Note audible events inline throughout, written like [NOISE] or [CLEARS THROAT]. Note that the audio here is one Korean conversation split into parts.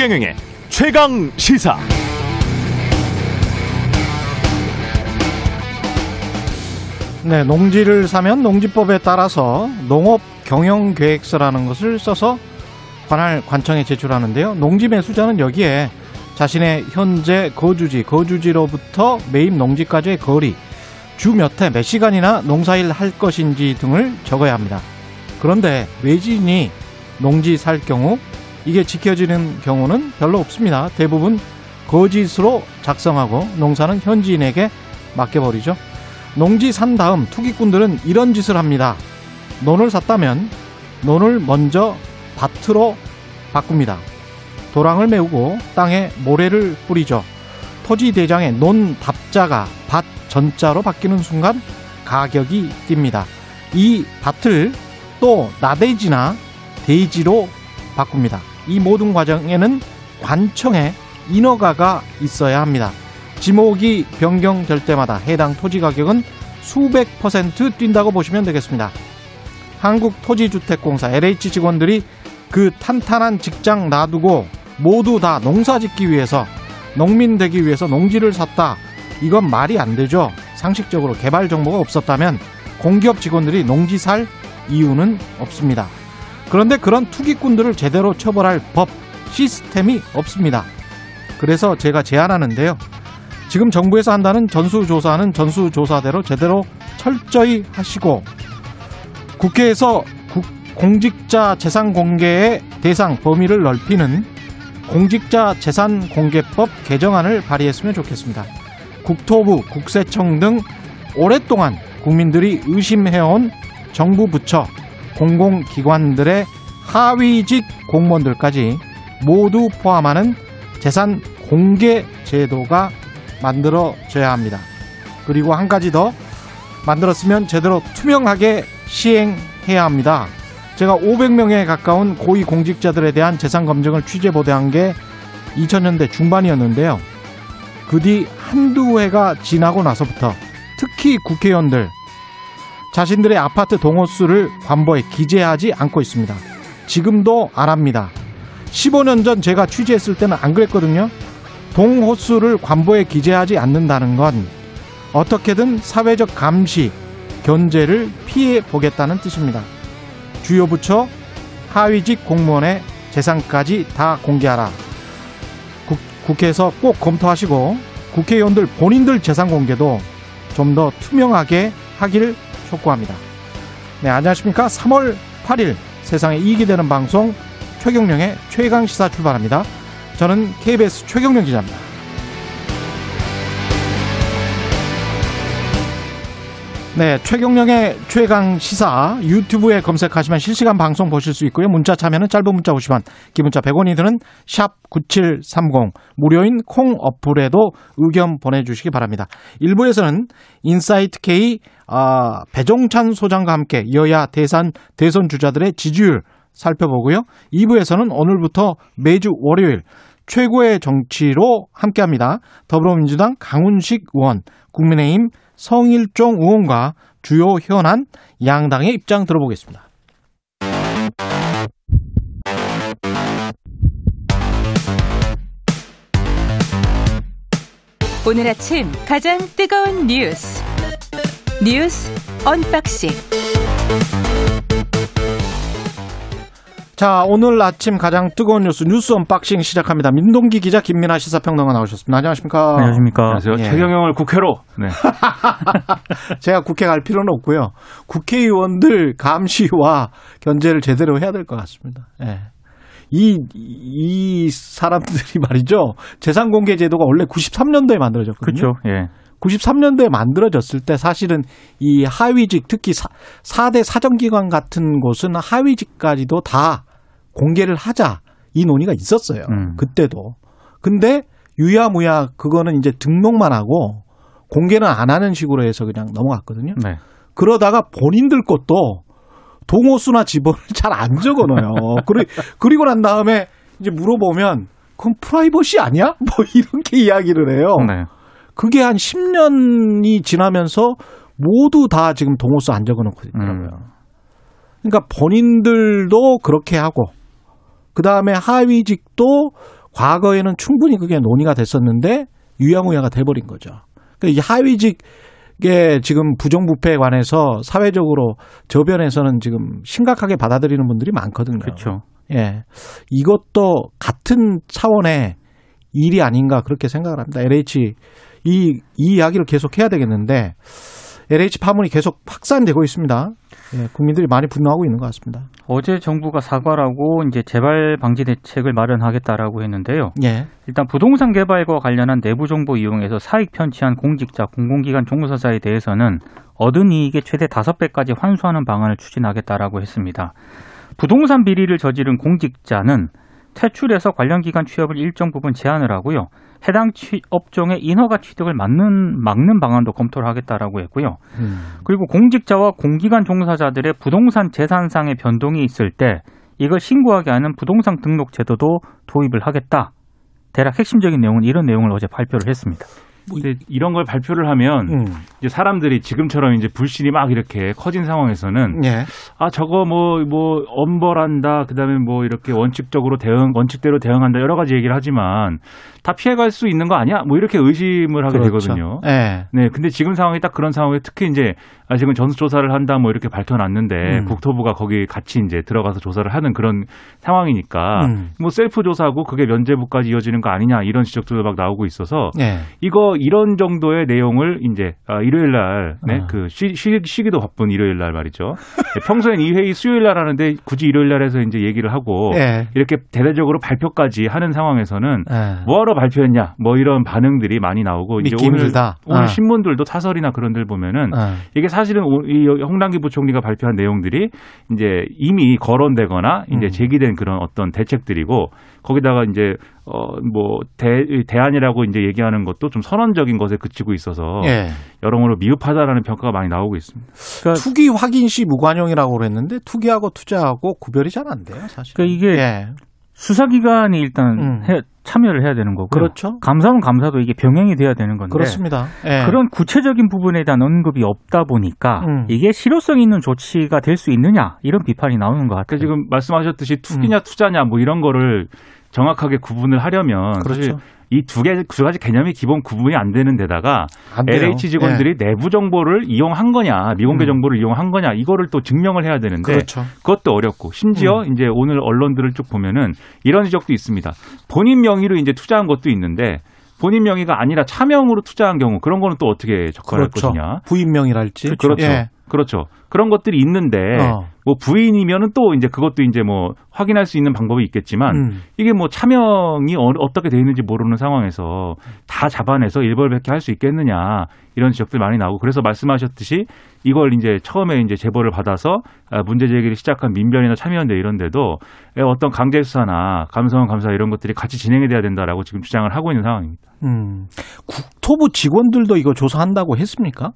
최경영의 최강 시사. 네, 농지를 사면 농지법에 따라서 농업 경영 계획서라는 것을 써서 관할 관청에 제출하는데요. 농지 매수자는 여기에 자신의 현재 거주지, 거주지로부터 매입 농지까지의 거리, 주몇 회, 몇 시간이나 농사일 할 것인지 등을 적어야 합니다. 그런데 외지인이 농지 살 경우 이게 지켜지는 경우는 별로 없습니다. 대부분 거짓으로 작성하고 농사는 현지인에게 맡겨버리죠. 농지 산 다음 투기꾼들은 이런 짓을 합니다. 논을 샀다면 논을 먼저 밭으로 바꿉니다. 도랑을 메우고 땅에 모래를 뿌리죠. 토지 대장의 논 답자가 밭 전자로 바뀌는 순간 가격이 뜁니다. 이 밭을 또 나대지나 대지로 바꿉니다. 이 모든 과정에는 관청에 인허가가 있어야 합니다. 지목이 변경될 때마다 해당 토지 가격은 수백 퍼센트 뛴다고 보시면 되겠습니다. 한국토지주택공사 LH 직원들이 그 탄탄한 직장 놔두고 모두 다 농사 짓기 위해서 농민 되기 위해서 농지를 샀다. 이건 말이 안 되죠. 상식적으로 개발 정보가 없었다면 공기업 직원들이 농지 살 이유는 없습니다. 그런데 그런 투기꾼들을 제대로 처벌할 법, 시스템이 없습니다. 그래서 제가 제안하는데요. 지금 정부에서 한다는 전수조사는 전수조사대로 제대로 철저히 하시고 국회에서 국, 공직자 재산 공개의 대상 범위를 넓히는 공직자 재산 공개법 개정안을 발의했으면 좋겠습니다. 국토부, 국세청 등 오랫동안 국민들이 의심해온 정부 부처, 공공기관들의 하위직 공무원들까지 모두 포함하는 재산 공개 제도가 만들어져야 합니다. 그리고 한 가지 더 만들었으면 제대로 투명하게 시행해야 합니다. 제가 500명에 가까운 고위 공직자들에 대한 재산 검증을 취재 보도한 게 2000년대 중반이었는데요. 그 뒤 한두 해가 지나고 나서부터 특히 국회의원들 자신들의 아파트 동호수를 관보에 기재하지 않고 있습니다. 지금도 안 합니다. 15년 전 제가 취재했을 때는 안 그랬거든요. 동호수를 관보에 기재하지 않는다는 건 어떻게든 사회적 감시, 견제를 피해 보겠다는 뜻입니다. 주요 부처, 하위직 공무원의 재산까지 다 공개하라. 국, 국회에서 꼭 검토하시고 국회의원들 본인들 재산 공개도 좀 더 투명하게 하길 촉구합니다. 네, 안녕하십니까. 3월 8일 세상에 이익이 되는 방송 최경령의 최강 시사 출발합니다. 저는 KBS 최경령 기자입니다. 네, 최경영의 최강 시사 유튜브에 검색하시면 실시간 방송 보실 수 있고요. 문자 참여는 짧은 문자 50원, 긴 문자 100원이 드는 샵 9730 무료인 콩 어플에도 의견 보내 주시기 바랍니다. 1부에서는 인사이트 K 아, 배종찬 소장과 함께 여야 대선 대선 주자들의 지지율 살펴보고요. 2부에서는 오늘부터 매주 월요일 최고의 정치로 함께합니다. 더불어민주당 강훈식 의원, 국민의힘 성일종 의원과 주요 현안 양당의 입장 들어보겠습니다. 오늘 아침 가장 뜨거운 뉴스 뉴스 언박싱 자, 오늘 아침 가장 뜨거운 뉴스 뉴스 언박싱 시작합니다. 민동기 기자 김민아 시사평론가 나오셨습니다. 안녕하십니까? 안녕하십니까? 안녕하세요. 예. 최경영을 국회로. 네. [LAUGHS] 제가 국회 갈 필요는 없고요. 국회의원들 감시와 견제를 제대로 해야 될 것 같습니다. 예. 이, 이 사람들이 말이죠. 재산공개 제도가 원래 93년도에 만들어졌거든요. 그렇죠. 예. 93년도에 만들어졌을 때 사실은 이 하위직 특히 사, 4대 사정기관 같은 곳은 하위직까지도 다 공개를 하자 이 논의가 있었어요. 음. 그때도. 근데 유야무야 그거는 이제 등록만 하고 공개는 안 하는 식으로 해서 그냥 넘어갔거든요. 네. 그러다가 본인들 것도 동호수나 지번을 [LAUGHS] 잘 안 적어놔요. 그리, 그리고 난 다음에 이제 물어보면 그건 프라이버시 아니야? [LAUGHS] 뭐 이렇게 이야기를 해요. 네. 그게 한 10년이 지나면서 모두 다 지금 동호수 안 적어 놓고 있더라고요. 음. 그러니까 본인들도 그렇게 하고 그 다음에 하위직도 과거에는 충분히 그게 논의가 됐었는데 유야무야가 돼버린 거죠. 그러니까 이 하위직의 지금 부정부패에 관해서 사회적으로 저변에서는 지금 심각하게 받아들이는 분들이 많거든요. 그렇죠. 예. 이것도 같은 차원의 일이 아닌가 그렇게 생각을 합니다. LH 이, 이 이야기를 계속 해야 되겠는데 LH 파문이 계속 확산되고 있습니다. 예, 국민들이 많이 분노하고 있는 것 같습니다. 어제 정부가 사과를 하고 이제 재발 방지 대책을 마련하겠다라고 했는데요. 예. 일단 부동산 개발과 관련한 내부 정보 이용해서 사익 편취한 공직자, 공공기관 종사자에 대해서는 얻은 이익의 최대 다섯 배까지 환수하는 방안을 추진하겠다라고 했습니다. 부동산 비리를 저지른 공직자는 퇴출해서 관련 기관 취업을 일정 부분 제한을 하고요. 해당 취, 업종의 인허가 취득을 막는 막는 방안도 검토를 하겠다라고 했고요. 음. 그리고 공직자와 공기관 종사자들의 부동산 재산상의 변동이 있을 때 이걸 신고하게 하는 부동산 등록 제도도 도입을 하겠다. 대략 핵심적인 내용은 이런 내용을 어제 발표를 했습니다. 근데 이런 걸 발표를 하면 음. 이제 사람들이 지금처럼 이제 불신이 막 이렇게 커진 상황에서는 예. 아 저거 뭐뭐 엄벌한다 그다음에 뭐 이렇게 원칙적으로 대응 원칙대로 대응한다 여러 가지 얘기를 하지만 다 피해갈 수 있는 거 아니야? 뭐 이렇게 의심을 하게 그렇죠. 되거든요. 예. 네, 근데 지금 상황이 딱 그런 상황에 특히 이제 아 지금 전수조사를 한다 뭐 이렇게 발표났는데 음. 국토부가 거기 같이 이제 들어가서 조사를 하는 그런 상황이니까 음. 뭐 셀프 조사고 그게 면제부까지 이어지는 거 아니냐 이런 지적들도 막 나오고 있어서 예. 이거 이런 정도의 내용을 이제 아, 일요일 날, 네, 아. 그 쉬, 쉬, 쉬기도 바쁜 일요일 날 말이죠. 네, 평소엔 이 회의 수요일 날 하는데 굳이 일요일 날에서 이제 얘기를 하고 예. 이렇게 대대적으로 발표까지 하는 상황에서는 예. 뭐하러 발표했냐, 뭐 이런 반응들이 많이 나오고 이제 오늘 힘들다. 오늘 아. 신문들도 사설이나 그런 들 보면은 어. 이게 사 실은 오- 이 홍남기 부총리가 발표한 내용들이 이제 이미 거론되거나 이제 음. 제기된 그런 어떤 대책들이고 거기다가 이제 어뭐 대안이라고 이제 얘기하는 것도 좀 선언적인 것에 그치고 있어서 예. 여러모로 미흡하다라는 평가가 많이 나오고 있습니다. 그러니까, 투기 확인 시 무관용이라고 그랬는데 투기하고 투자하고 구별이 잘 안 돼요, 사실. 그러니까 이게 예. 수사기관이 일단 음. 해- 참여를 해야 되는 거고요. 그렇죠. 감사는 감사도 이게 병행이 돼야 되는 건데 그렇습니다. 예. 그런 구체적인 부분에 대한 언급이 없다 보니까 음. 이게 실효성 있는 조치가 될 수 있느냐 이런 비판이 나오는 것 같아요. 지금 말씀하셨듯이 음. 투기냐 투자냐 뭐 이런 거를 정확하게 구분을 하려면 사실 그렇죠. 이 두 개 두 가지 개념이 기본 구분이 안 되는 데다가 안. LH 직원들이 내부 정보를 이용한 거냐, 미공개 음. 정보를 이용한 거냐, 이거를 또 증명을 해야 되는데 그렇죠. 그것도 어렵고 심지어 이제 오늘 언론들을 쭉 보면은 이런 지적도 있습니다. 본인 명의로 이제 투자한 것도 있는데 본인 명의가 아니라 차명으로 투자한 경우 그런 거는 또 어떻게 접근할 그렇죠. 것이냐. 부인명이랄지. 그렇죠. 예. 그렇죠. 그런 것들이 있는데 어. 뭐 부인이면은 또 이제 그것도 이제 뭐 확인할 수 있는 방법이 있겠지만 음. 이게 뭐 차명이 어, 어떻게 돼 있는지 모르는 상황에서 다 잡아내서 일벌백계 할 수 있겠느냐 이런 지적들 많이 나오고 그래서 말씀하셨듯이 이걸 이제 처음에 이제 제보를 받아서 아, 문제 제기를 시작한 민변이나 참여연대 이런 데도 어떤 강제 수사나 감성 감사 이런 것들이 같이 진행이 돼야 된다라고 지금 주장을 하고 있는 상황입니다. 음. 국토부 직원들도 이거 조사한다고 했습니까?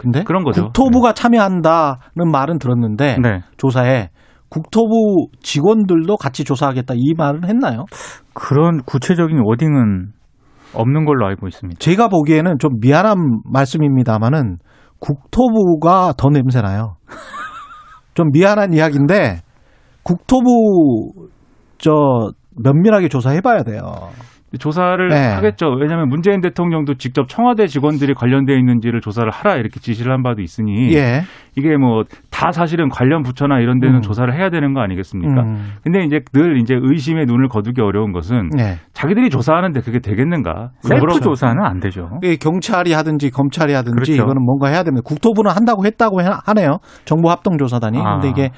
근데 그런 거죠. 국토부가 참여한다는 말은 들었는데 네. 조사에 국토부 직원들도 같이 조사하겠다 이 말은 했나요? 그런 구체적인 워딩은 없는 걸로 알고 있습니다. 제가 보기에는 좀 미안한 말씀입니다만은 국토부가 더 냄새나요. [LAUGHS] 좀 미안한 이야기인데 국토부 저 면밀하게 조사해봐야 돼요. 조사를 네. 하겠죠. 왜냐하면 문재인 대통령도 직접 청와대 직원들이 관련돼 있는지를 조사를 하라 이렇게 지시를 한 바도 있으니 예. 이게 뭐 다 사실은 관련 부처나 이런 데는 음. 조사를 해야 되는 거 아니겠습니까? 음. 근데 이제 늘 이제 의심의 눈을 거두기 어려운 것은 예. 자기들이 조사하는데 그게 되겠는가? 셀프 물어- 조사는 안 되죠. 이 경찰이 하든지 검찰이 하든지 그렇죠. 이거는 뭔가 해야 됩니다. 국토부는 한다고 했다고 해- 하네요. 정보합동 조사단이. 아. 근데 이게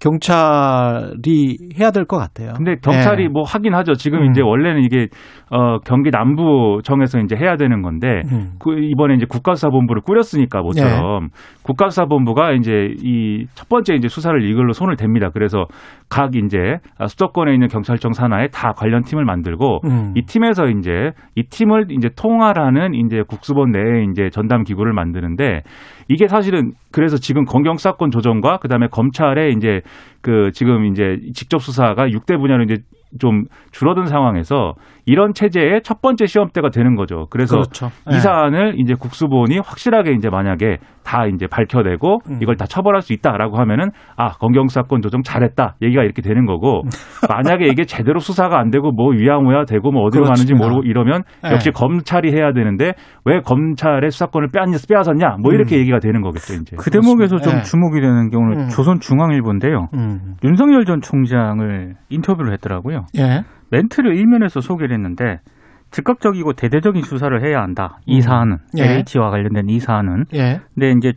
경찰이 해야 될 것 같아요. 근데 경찰이 예. 뭐 하긴 하죠. 지금 음. 이제 원래는 이게 어 경기 남부청에서 이제 해야 되는 건데 음. 그 이번에 이제 국가수사본부를 꾸렸으니까 모처럼 국가수사본부가 이제 이 첫 번째 이제 수사를 이걸로 손을 댑니다. 그래서 각 이제 수도권에 있는 경찰청 산하에 다 관련 팀을 만들고 음. 이 팀에서 이제 이 팀을 이제 통할하는 이제 국수본 내에 이제 전담 기구를 만드는데 이게 사실은 그래서 지금 검경 사건 조정과 그다음에 검찰의 이제 그 지금 이제 직접 수사가 6대 분야로 이제 좀 줄어든 상황에서 이런 체제의 첫 번째 시험대가 되는 거죠. 그래서 그렇죠. 이 예. 사안을 이제 국수본이 확실하게 이제 만약에 다 이제 밝혀내고 음. 이걸 다 처벌할 수 있다라고 하면은 아 검경 수사권 조정 잘했다 얘기가 이렇게 되는 거고 [LAUGHS] 만약에 이게 제대로 수사가 안 되고 뭐 위야무야 되고 뭐 어디로 가는지 그렇습니다. 모르고 이러면 예. 역시 검찰이 해야 되는데 왜 검찰의 수사권을 빼앗, 빼앗았냐 뭐 이렇게 음. 얘기가 되는 거겠죠 이제. 그 대목에서 좀 예. 주목이 되는 경우는 음. 조선중앙일보인데요. 음. 윤석열 전 총장을 인터뷰를 했더라고요. 예. 멘트를 일면에서 소개를 했는데 즉각적이고 대대적인 수사를 해야 한다. 이 음. 사안은 예. LH와 관련된 이 사안은. 예. 근데 이제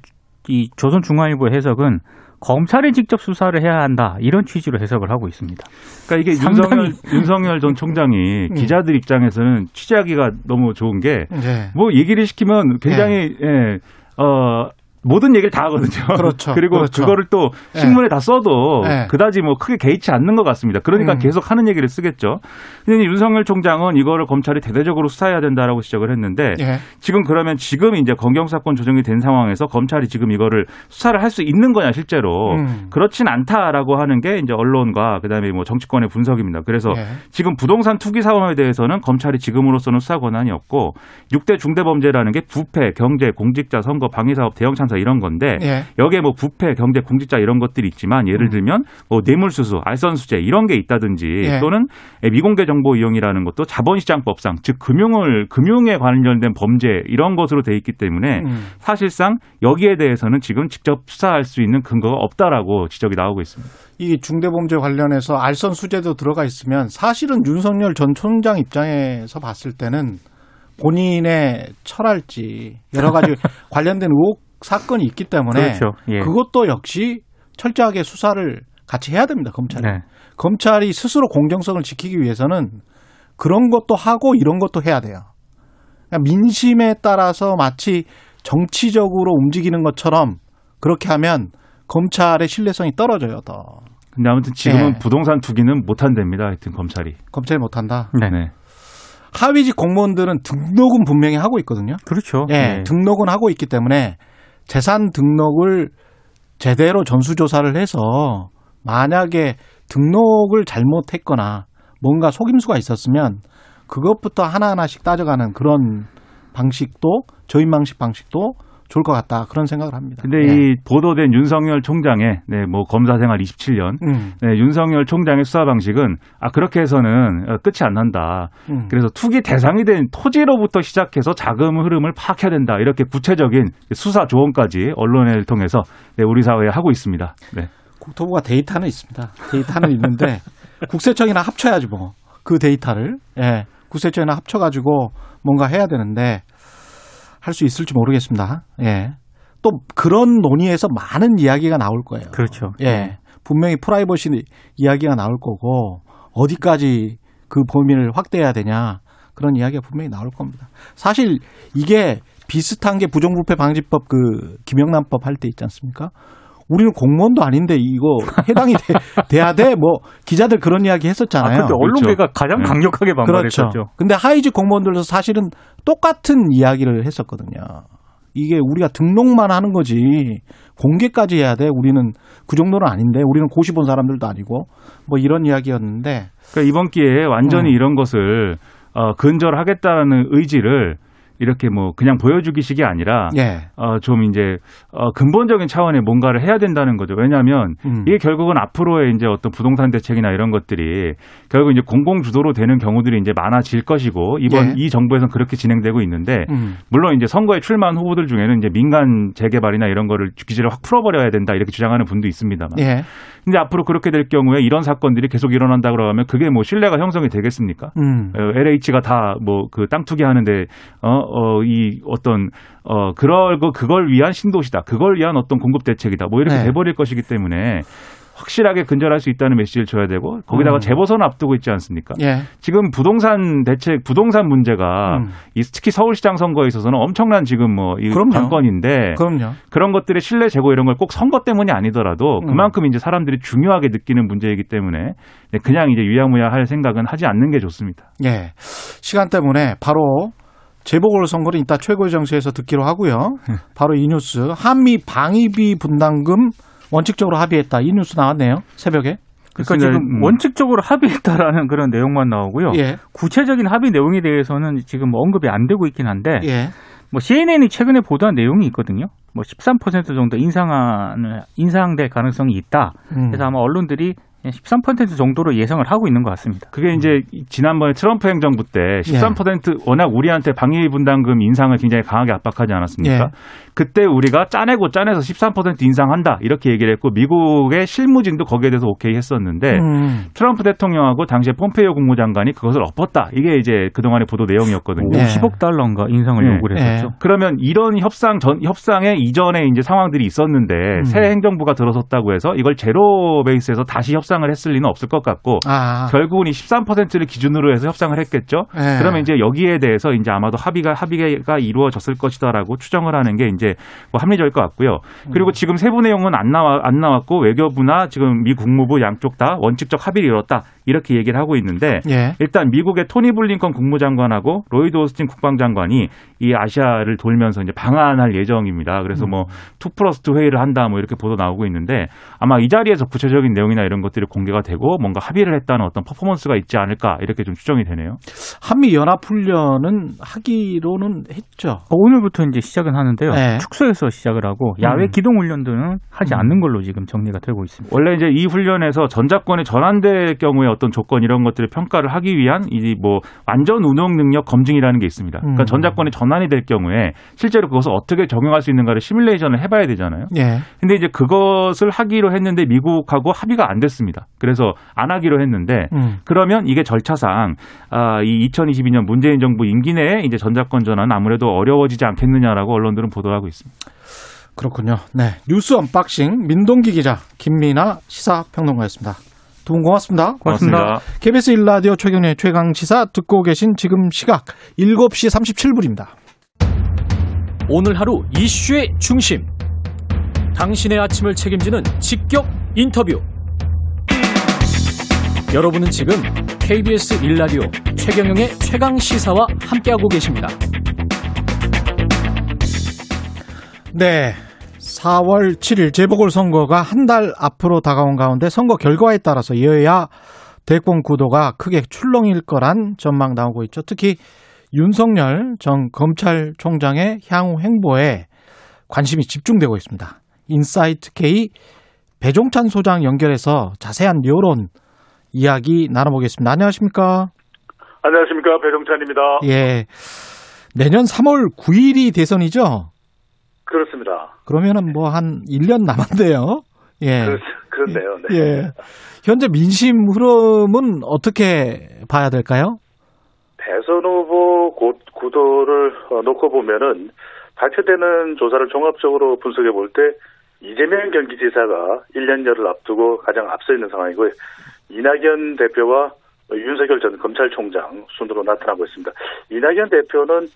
이 조선중앙일보 해석은 검찰이 직접 수사를 해야 한다 이런 취지로 해석을 하고 있습니다. 그러니까 이게 상당히- 윤석열, 윤석열 전 총장이 음. [LAUGHS] 기자들 입장에서는 취재하기가 너무 좋은 게 예. 뭐 얘기를 시키면 굉장히 예, 어 모든 얘기를 다 하거든요. 그렇죠. [LAUGHS] 그리고 그렇죠. 그거를 또 예. 신문에 다 써도 예. 그다지 뭐 크게 개의치 않는 것 같습니다. 그러니까 음. 계속 하는 얘기를 쓰겠죠. 근데 윤석열 총장은 이거를 검찰이 대대적으로 수사해야 된다라고 지적을 했는데 예. 지금 그러면 지금 이제 검경 사건 조정이 된 상황에서 검찰이 지금 이거를 수사를 할 수 있는 거냐 실제로 음. 그렇진 않다라고 하는 게 이제 언론과 그다음에 뭐 정치권의 분석입니다. 그래서 예. 지금 부동산 투기 사업에 대해서는 검찰이 지금으로서는 수사 권한이 없고 6대 중대 범죄라는 게 부패, 경제, 공직자, 선거, 방위 사업, 대형 참사 이런 건데 예. 여기에 뭐 부패, 경제, 공직자 이런 것들이 있지만 예를 들면 뭐 뇌물수수, 알선수재 이런 게 있다든지 예. 또는 미공개 정보 이용이라는 것도 자본시장법상 즉 금융을 금융에 관련된 범죄 이런 것으로 돼 있기 때문에 음. 사실상 여기에 대해서는 지금 직접 수사할 수 있는 근거가 없다라고 지적이 나오고 있습니다. 이 중대범죄 관련해서 알선 수재도 들어가 있으면 사실은 윤석열 전 총장 입장에서 봤을 때는 본인의 철할지 여러 가지 [LAUGHS] 관련된 의혹 사건이 있기 때문에 그렇죠. 예. 그것도 역시 철저하게 수사를 같이 해야 됩니다 검찰이 네. 검찰이 스스로 공정성을 지키기 위해서는 그런 것도 하고 이런 것도 해야 돼요. 그러니까 민심에 따라서 마치 정치적으로 움직이는 것처럼 그렇게 하면 검찰의 신뢰성이 떨어져요 더. 근데 아무튼 지금은 예. 부동산 투기는 못 한답니다. 하여튼 검찰이. 검찰이 못 한다. 네. 네. 하위직 공무원들은 등록은 분명히 하고 있거든요. 그렇죠. 예, 예. 등록은 하고 있기 때문에 재산 등록을 제대로 전수조사를 해서 만약에 등록을 잘못했거나 뭔가 속임수가 있었으면 그것부터 하나하나씩 따져가는 그런 방식도 저인망식 방식도 좋을 것 같다 그런 생각을 합니다. 근데 예. 이 보도된 윤석열 총장의 네, 뭐 검사 생활 27년 음, 네, 윤석열 총장의 수사 방식은 아 그렇게 해서는 어, 끝이 안 난다. 음. 그래서 투기 대상이 된 토지로부터 시작해서 자금 흐름을 파악해야 된다. 이렇게 구체적인 수사 조언까지 언론을 통해서 네, 우리 사회에 하고 있습니다. 네. 국토부가 데이터는 있습니다. 데이터는 있는데 [LAUGHS] 국세청이나 합쳐야지 뭐 그 데이터를 예 국세청이나 합쳐가지고 뭔가 해야 되는데 할 수 있을지 모르겠습니다. 예. 또 그런 논의에서 많은 이야기가 나올 거예요. 그렇죠. 예. 분명히 프라이버시 이야기가 나올 거고 어디까지 그 범위를 확대해야 되냐 그런 이야기가 분명히 나올 겁니다. 사실 이게 비슷한 게 부정부패 방지법 그 김영란법 할 때 있지 않습니까? 우리는 공무원도 아닌데 이거 [LAUGHS] 해당이 돼, 돼야 돼? 뭐 기자들 그런 이야기 아, 했었잖아요. 근데 언론계가 가장 네. 강력하게 그렇죠. 반발했었죠. 근데 하위직 공무원들도 사실은 똑같은 이야기를 했었거든요. 이게 우리가 등록만 하는 거지 공개까지 해야 돼. 우리는 그 정도는 아닌데 우리는 고시 본 사람들도 아니고 뭐 이런 이야기였는데 그러니까 이번 기회에 완전히 음. 이런 것을 어, 근절하겠다는 의지를 이렇게 뭐 그냥 보여주기식이 아니라 예. 어, 좀 이제 어, 근본적인 차원의 뭔가를 해야 된다는 거죠. 왜냐하면 음. 이게 결국은 앞으로의 이제 어떤 부동산 대책이나 이런 것들이 결국 이제 공공 주도로 되는 경우들이 이제 많아질 것이고 이번 예. 이 정부에서는 그렇게 진행되고 있는데 음. 물론 이제 선거에 출마한 후보들 중에는 이제 민간 재개발이나 이런 거를 규제를 확 풀어버려야 된다 이렇게 주장하는 분도 있습니다만. 예. 근데 앞으로 그렇게 될 경우에 이런 사건들이 계속 일어난다 그러면 그게 뭐 신뢰가 형성이 되겠습니까? 음. 어, LH가 다 뭐 그 땅 투기하는데 어어 이 어떤 어 그럴 거 그걸 위한 신도시다. 그걸 위한 어떤 공급 대책이다. 뭐 이렇게 네. 돼버릴 것이기 때문에 확실하게 근절할 수 있다는 메시지를 줘야 되고 거기다가 음. 재보선 앞두고 있지 않습니까? 예. 지금 부동산 대책 부동산 문제가 음. 이 특히 서울시장 선거에 있어서는 엄청난 지금 뭐이. 관건인데 그럼요. 그런 것들의 신뢰 제고 이런 걸 꼭 선거 때문이 아니더라도 음. 그만큼 이제 사람들이 중요하게 느끼는 문제이기 때문에 네, 그냥 이제 유야무야 할 생각은 하지 않는 게 좋습니다. 예. 시간 때문에 바로 재보궐선거를 이따 최고정시에서 듣기로 하고요. 바로 이 뉴스 한미 방위비 분담금 원칙적으로 합의했다. 이 뉴스 나왔네요. 새벽에. 그러니까. 지금 음. 원칙적으로 합의했다라는 그런 내용만 나오고요. 예. 구체적인 합의 내용에 대해서는 지금 언급이 안 되고 있긴 한데 예. 뭐 CNN이 최근에 보도한 내용이 있거든요. 뭐 13% 정도 인상안을 인상될 가능성이 있다. 음. 그래서 아마 언론들이 13% 정도로 예상을 하고 있는 것 같습니다. 그게 이제 지난번에 트럼프 행정부 때 13% 워낙 우리한테 방위 분담금 인상을 굉장히 강하게 압박하지 않았습니까? 예. 그때 우리가 짜내고 짜내서 13% 인상한다 이렇게 얘기를 했고 미국의 실무진도 거기에 대해서 오케이 했었는데 음. 트럼프 대통령하고 당시에 폼페이오 국무장관이 그것을 엎었다. 이게 이제 그동안의 보도 내용이었거든요. 네. 50억 달러인가 인상을 네. 요구를 했었죠. 그러면 이런 협상 전 협상에 이전에 이제 상황들이 있었는데 음. 새 행정부가 들어섰다고 해서 이걸 제로 베이스에서 다시 협상을 했을 리는 없을 것 같고 아. 결국은 이 13%를 기준으로 해서 협상을 했겠죠. 예. 그러면 이제 여기에 대해서 이제 아마도 합의가 합의가 이루어졌을 것이다라고 추정을 하는 게 이제 뭐 합리적일 것 같고요. 그리고 지금 세부 내용은 안 나와 안 나왔고 외교부나 지금 미 국무부 양쪽 다 원칙적 합의를 이뤘다 이렇게 얘기를 하고 있는데 예. 일단 미국의 토니 블링컨 국무장관하고 로이드 오스틴 국방장관이 이 아시아를 돌면서 이제 방한할 예정입니다. 그래서 뭐 two plus two 회의를 한다 뭐 이렇게 보도 나오고 있는데 아마 이 자리에서 구체적인 내용이나 이런 것들이 공개가 되고 뭔가 합의를 했다는 어떤 퍼포먼스가 있지 않을까 이렇게 좀 추정이 되네요. 한미 연합 훈련은 하기로는 했죠. 어, 오늘부터 이제 시작은 하는데요. 네. 축소해서 시작을 하고 야외 음. 기동 훈련들은 하지 음. 않는 걸로 지금 정리가 되고 있습니다. 원래 이제 이 훈련에서 전자권이 전환될 경우에 어떤 조건 이런 것들을 평가를 하기 위한 이 뭐 완전 운용 능력 검증이라는 게 있습니다. 그러니까 음. 전자권이 전환이 될 경우에 실제로 그것을 어떻게 적용할 수 있는가를 시뮬레이션을 해봐야 되잖아요. 예. 근데 이제 그것을 하기로 했는데 미국하고 합의가 안 됐습니다. 그래서 안 하기로 했는데 음. 그러면 이게 절차상 아, 이 2022년 문재인 정부 임기 내에 이제 전자권 전환은 아무래도 어려워지지 않겠느냐라고 언론들은 보도하고 있습니다. 그렇군요. 네. 뉴스 언박싱 민동기 기자, 김민아 시사평론가였습니다. 두분 고맙습니다. 고맙습니다. KBS 1라디오 최경영의 최강 시사 듣고 계신 지금 시각 7시 37분입니다. 오늘 하루 이슈의 중심. 당신의 아침을 책임지는 직격 인터뷰. 여러분은 지금 KBS 1라디오 최경영의 최강 시사와 함께하고 계십니다. 네. 4월 7일 재보궐선거가 한 달 앞으로 다가온 가운데 선거 결과에 따라서 여야 대권 구도가 크게 출렁일 거란 전망 나오고 있죠. 특히 윤석열 전 검찰총장의 향후 행보에 관심이 집중되고 있습니다. 인사이트 K 배종찬 소장 연결해서 자세한 여론 이야기 나눠보겠습니다. 안녕하십니까? 안녕하십니까 배종찬입니다. 예. 내년 3월 9일이 대선이죠? 그렇습니다. 그러면은 뭐 한 1년 남았네요. 예. 그렇, 그렇네요. 네. 예. 현재 민심 흐름은 어떻게 봐야 될까요? 대선 후보 고, 구도를 어, 놓고 보면은 발표되는 조사를 종합적으로 분석해 볼 때 이재명 경기지사가 1년여를 앞두고 가장 앞서 있는 상황이고요. 이낙연 대표와 윤석열 전 검찰총장 순으로 나타나고 있습니다. 이낙연 대표는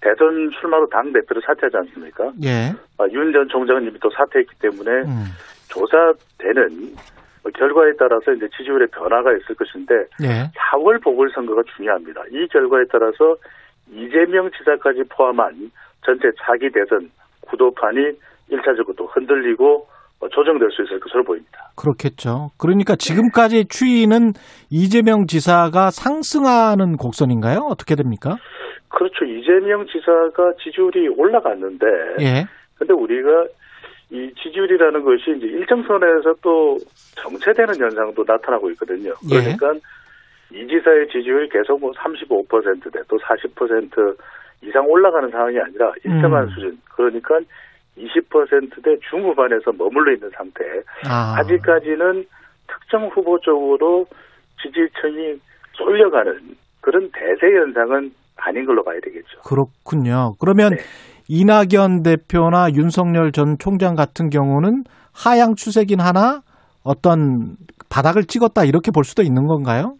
대선 출마로 당 대표를 사퇴하지 않습니까? 예. 윤전 총장은 이미 또 사퇴했기 때문에 음. 조사되는 결과에 따라서 이제 지지율의 변화가 있을 것인데 예. 4월 보궐선거가 중요합니다. 이 결과에 따라서 이재명 지사까지 포함한 전체 차기 대선 구도판이 1차적으로 또 흔들리고 어, 조정될 수 있을 것으로 보입니다. 그렇겠죠. 그러니까 지금까지 추이는 이재명 지사가 상승하는 곡선인가요? 어떻게 됩니까? 그렇죠. 이재명 지사가 지지율이 올라갔는데 예. 근데 우리가 이 지지율이라는 것이 이제 일정 선에서 또 정체되는 현상도 나타나고 있거든요. 예. 그러니까 이 지사의 지지율이 계속 뭐 35%대 또 40% 이상 올라가는 상황이 아니라 일정한 음. 수준. 그러니까 20%대 중후반에서 머물러 있는 상태. 아. 아직까지는 특정 후보 쪽으로 지지층이 쏠려가는 그런 대세 현상은 아닌 걸로 봐야 되겠죠. 그렇군요. 그러면 네. 이낙연 대표나 윤석열 전 총장 같은 경우는 하향 추세긴 하나 어떤 바닥을 찍었다 이렇게 볼 수도 있는 건가요?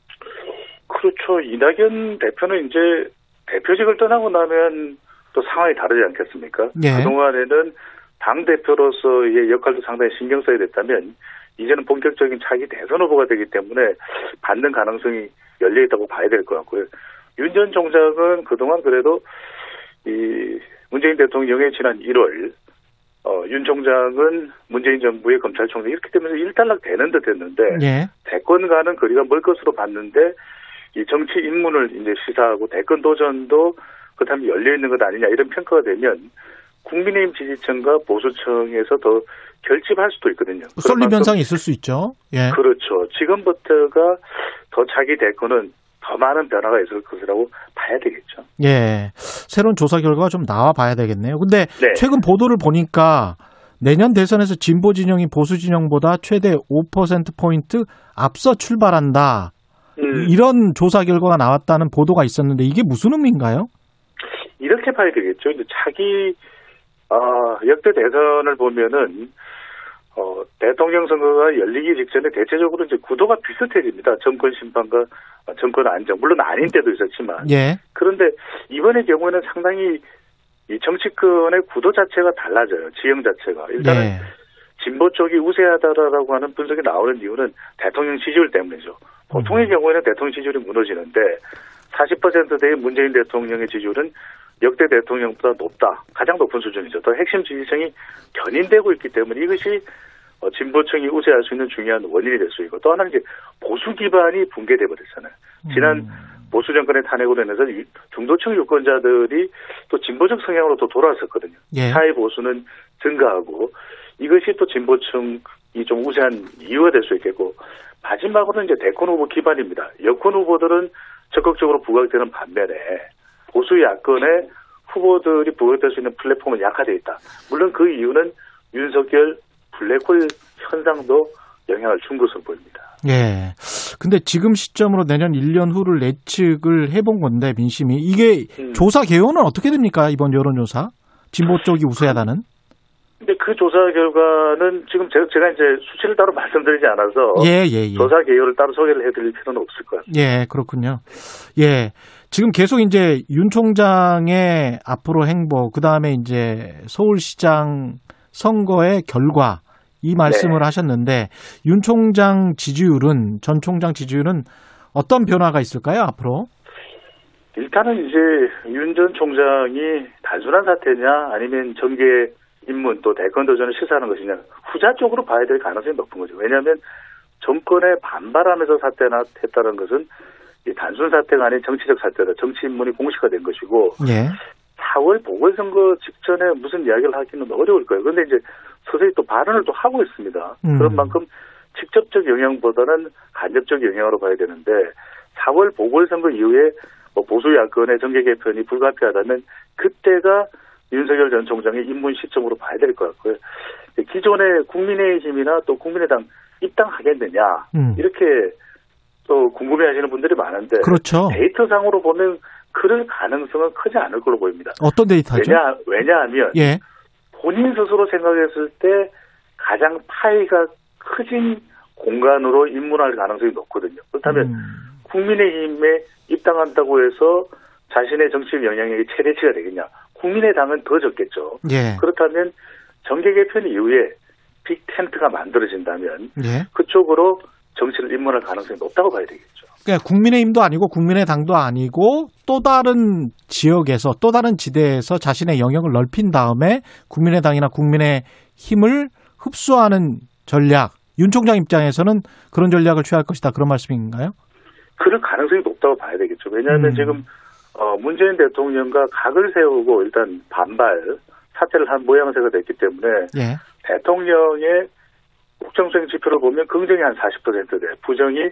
그렇죠. 이낙연 대표는 이제 대표직을 떠나고 나면 또 상황이 다르지 않겠습니까? 예. 그동안에는 당 대표로서의 역할도 상당히 신경 써야 됐다면 이제는 본격적인 차기 대선 후보가 되기 때문에 받는 가능성이 열려 있다고 봐야 될 것 같고요. 윤 전 총장은 그동안 그래도 이 문재인 대통령의 지난 1월 어, 어, 윤 총장은 문재인 정부의 검찰총장 이렇게 되면서 일단락 되는 듯 했는데 예. 대권과는 거리가 멀 것으로 봤는데 이 정치 입문을 이제 시사하고 대권 도전도 그다음에 열려 있는 것 아니냐 이런 평가가 되면 국민의힘 지지층과 보수층에서 더 결집할 수도 있거든요. 쏠림 현상이 있을 수 있죠. 예. 그렇죠. 지금부터가 더 자기 대권은 더 많은 변화가 있을 것이라고 봐야 되겠죠. 예. 새로운 조사 결과가 좀 나와 봐야 되겠네요. 근데 네. 최근 보도를 보니까 내년 대선에서 진보 진영이 보수 진영보다 최대 5%포인트 앞서 출발한다. 음, 이런 조사 결과가 나왔다는 보도가 있었는데 이게 무슨 의미인가요? 이렇게 봐야 되겠죠. 자기 아, 역대 대선을 보면은 어, 대통령 선거가 열리기 직전에 대체적으로 이제 구도가 비슷해집니다. 정권 심판과 정권 안정. 물론 아닌 때도 있었지만. 예. 그런데 이번의 경우에는 상당히 이 정치권의 구도 자체가 달라져요. 지형 자체가. 일단은 예. 진보 쪽이 우세하다라고 하는 분석이 나오는 이유는 대통령 지지율 때문이죠. 보통의 경우에는 대통령 지지율이 무너지는데 40%대의 문재인 대통령의 지지율은 역대 대통령보다 높다. 가장 높은 수준이죠. 더 핵심 지지층이 견인되고 있기 때문에 이것이 어, 진보층이 우세할 수 있는 중요한 원인이 될 수 있고 또 하나는 이제 보수 기반이 붕괴돼 버렸잖아요. 지난 보수 정권의 탄핵으로 인해서 유- 중도층 유권자들이 또 진보적 성향으로 또 돌아왔었거든요. 예. 사회 보수는 증가하고 이것이 또 진보층이 좀 우세한 이유가 될 수 있겠고 마지막으로는 이제 대권 후보 기반입니다. 여권 후보들은 적극적으로 부각되는 반면에 보수 야권의 후보들이 부각될 수 있는 플랫폼은 약화되어 있다. 물론 그 이유는 윤석열 블랙홀 현상도 영향을 준 것으로 보입니다. 예. 근데 지금 시점으로 내년 1년 후를 예측을 해본 건데 민심이 이게 음. 조사 개요는 어떻게 됩니까 이번 여론조사? 진보 쪽이 우세하다는? 근데 그 조사 결과는 지금 제가, 이제 수치를 따로 말씀드리지 않아서 예, 예, 예. 조사 개요를 따로 소개를 해드릴 필요는 없을 것 같습니다. 예, 그렇군요. 예. 지금 계속 이제 윤 총장의 앞으로 행보, 그 다음에 이제 서울시장 선거의 결과, 이 말씀을 네. 하셨는데, 윤 총장 지지율은, 전 총장 지지율은 어떤 변화가 있을까요, 앞으로? 일단은 이제 윤 전 총장이 단순한 사태냐 아니면 정계 입문 또 대권 도전을 시사하는 것이냐 후자 쪽으로 봐야 될 가능성이 높은 거죠. 왜냐하면 정권에 반발하면서 사태나 했다는 것은 이 단순 사태가 아닌 정치적 사태다. 정치 입문이 공식화된 것이고 예. 4월 보궐선거 직전에 무슨 이야기를 하기는 어려울 거예요. 그런데 이제 서서히 또 발언을 또 하고 있습니다. 음. 그런 만큼 직접적 영향보다는 간접적 영향으로 봐야 되는데 4월 보궐선거 이후에 뭐 보수 야권의 정계 개편이 불가피하다면 그때가 윤석열 전 총장의 입문 시점으로 봐야 될 것 같고요. 기존의 국민의힘이나 또 국민의당 입당하겠느냐 음. 이렇게 또 궁금해하시는 분들이 많은데 그렇죠. 데이터상으로 보면 그럴 가능성은 크지 않을 걸로 보입니다. 어떤 데이터죠? 왜냐 왜냐하면 예. 본인 스스로 생각했을 때 가장 파이가 크진 공간으로 입문할 가능성이 높거든요. 그렇다면 음. 국민의힘에 입당한다고 해서 자신의 정치적 영향력이 최대치가 되겠냐? 국민의당은 더 적겠죠. 예. 그렇다면 정계 개편 이후에 빅 텐트가 만들어진다면 예. 그쪽으로 정치를 입문할 가능성이 높다고 봐야 되겠죠. 그러니까 국민의힘도 아니고 국민의당도 아니고 또 다른 지역에서 또 다른 지대에서 자신의 영역을 넓힌 다음에 국민의당이나 국민의 힘을 흡수하는 전략. 윤 총장 입장에서는 그런 전략을 취할 것이다. 그런 말씀인가요? 그럴 가능성이 높다고 봐야 되겠죠. 왜냐하면 음. 지금 어, 문재인 대통령과 각을 세우고 일단 반발 사퇴를 한 모양새가 됐기 때문에 예. 대통령의 국정수행 지표를 보면 긍정이 한 40%대, 부정이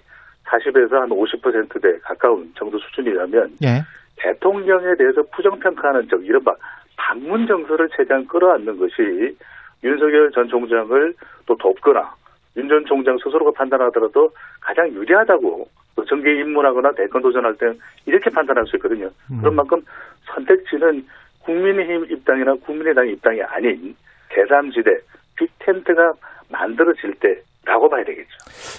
40에서 한 50%대 가까운 정도 수준이라면 예. 대통령에 대해서 부정평가하는 적, 이른바 방문 정서를 최대한 끌어안는 것이 윤석열 전 총장을 또 돕거나 윤 전 총장 스스로가 판단하더라도 가장 유리하다고 또 정계에 입문하거나 대권 도전할 때 이렇게 판단할 수 있거든요. 음. 그런 만큼 선택지는 국민의힘 입당이나 국민의당 입당이 아닌 제3지대 빅텐트가 만들어질 때 라고 봐야 되겠죠.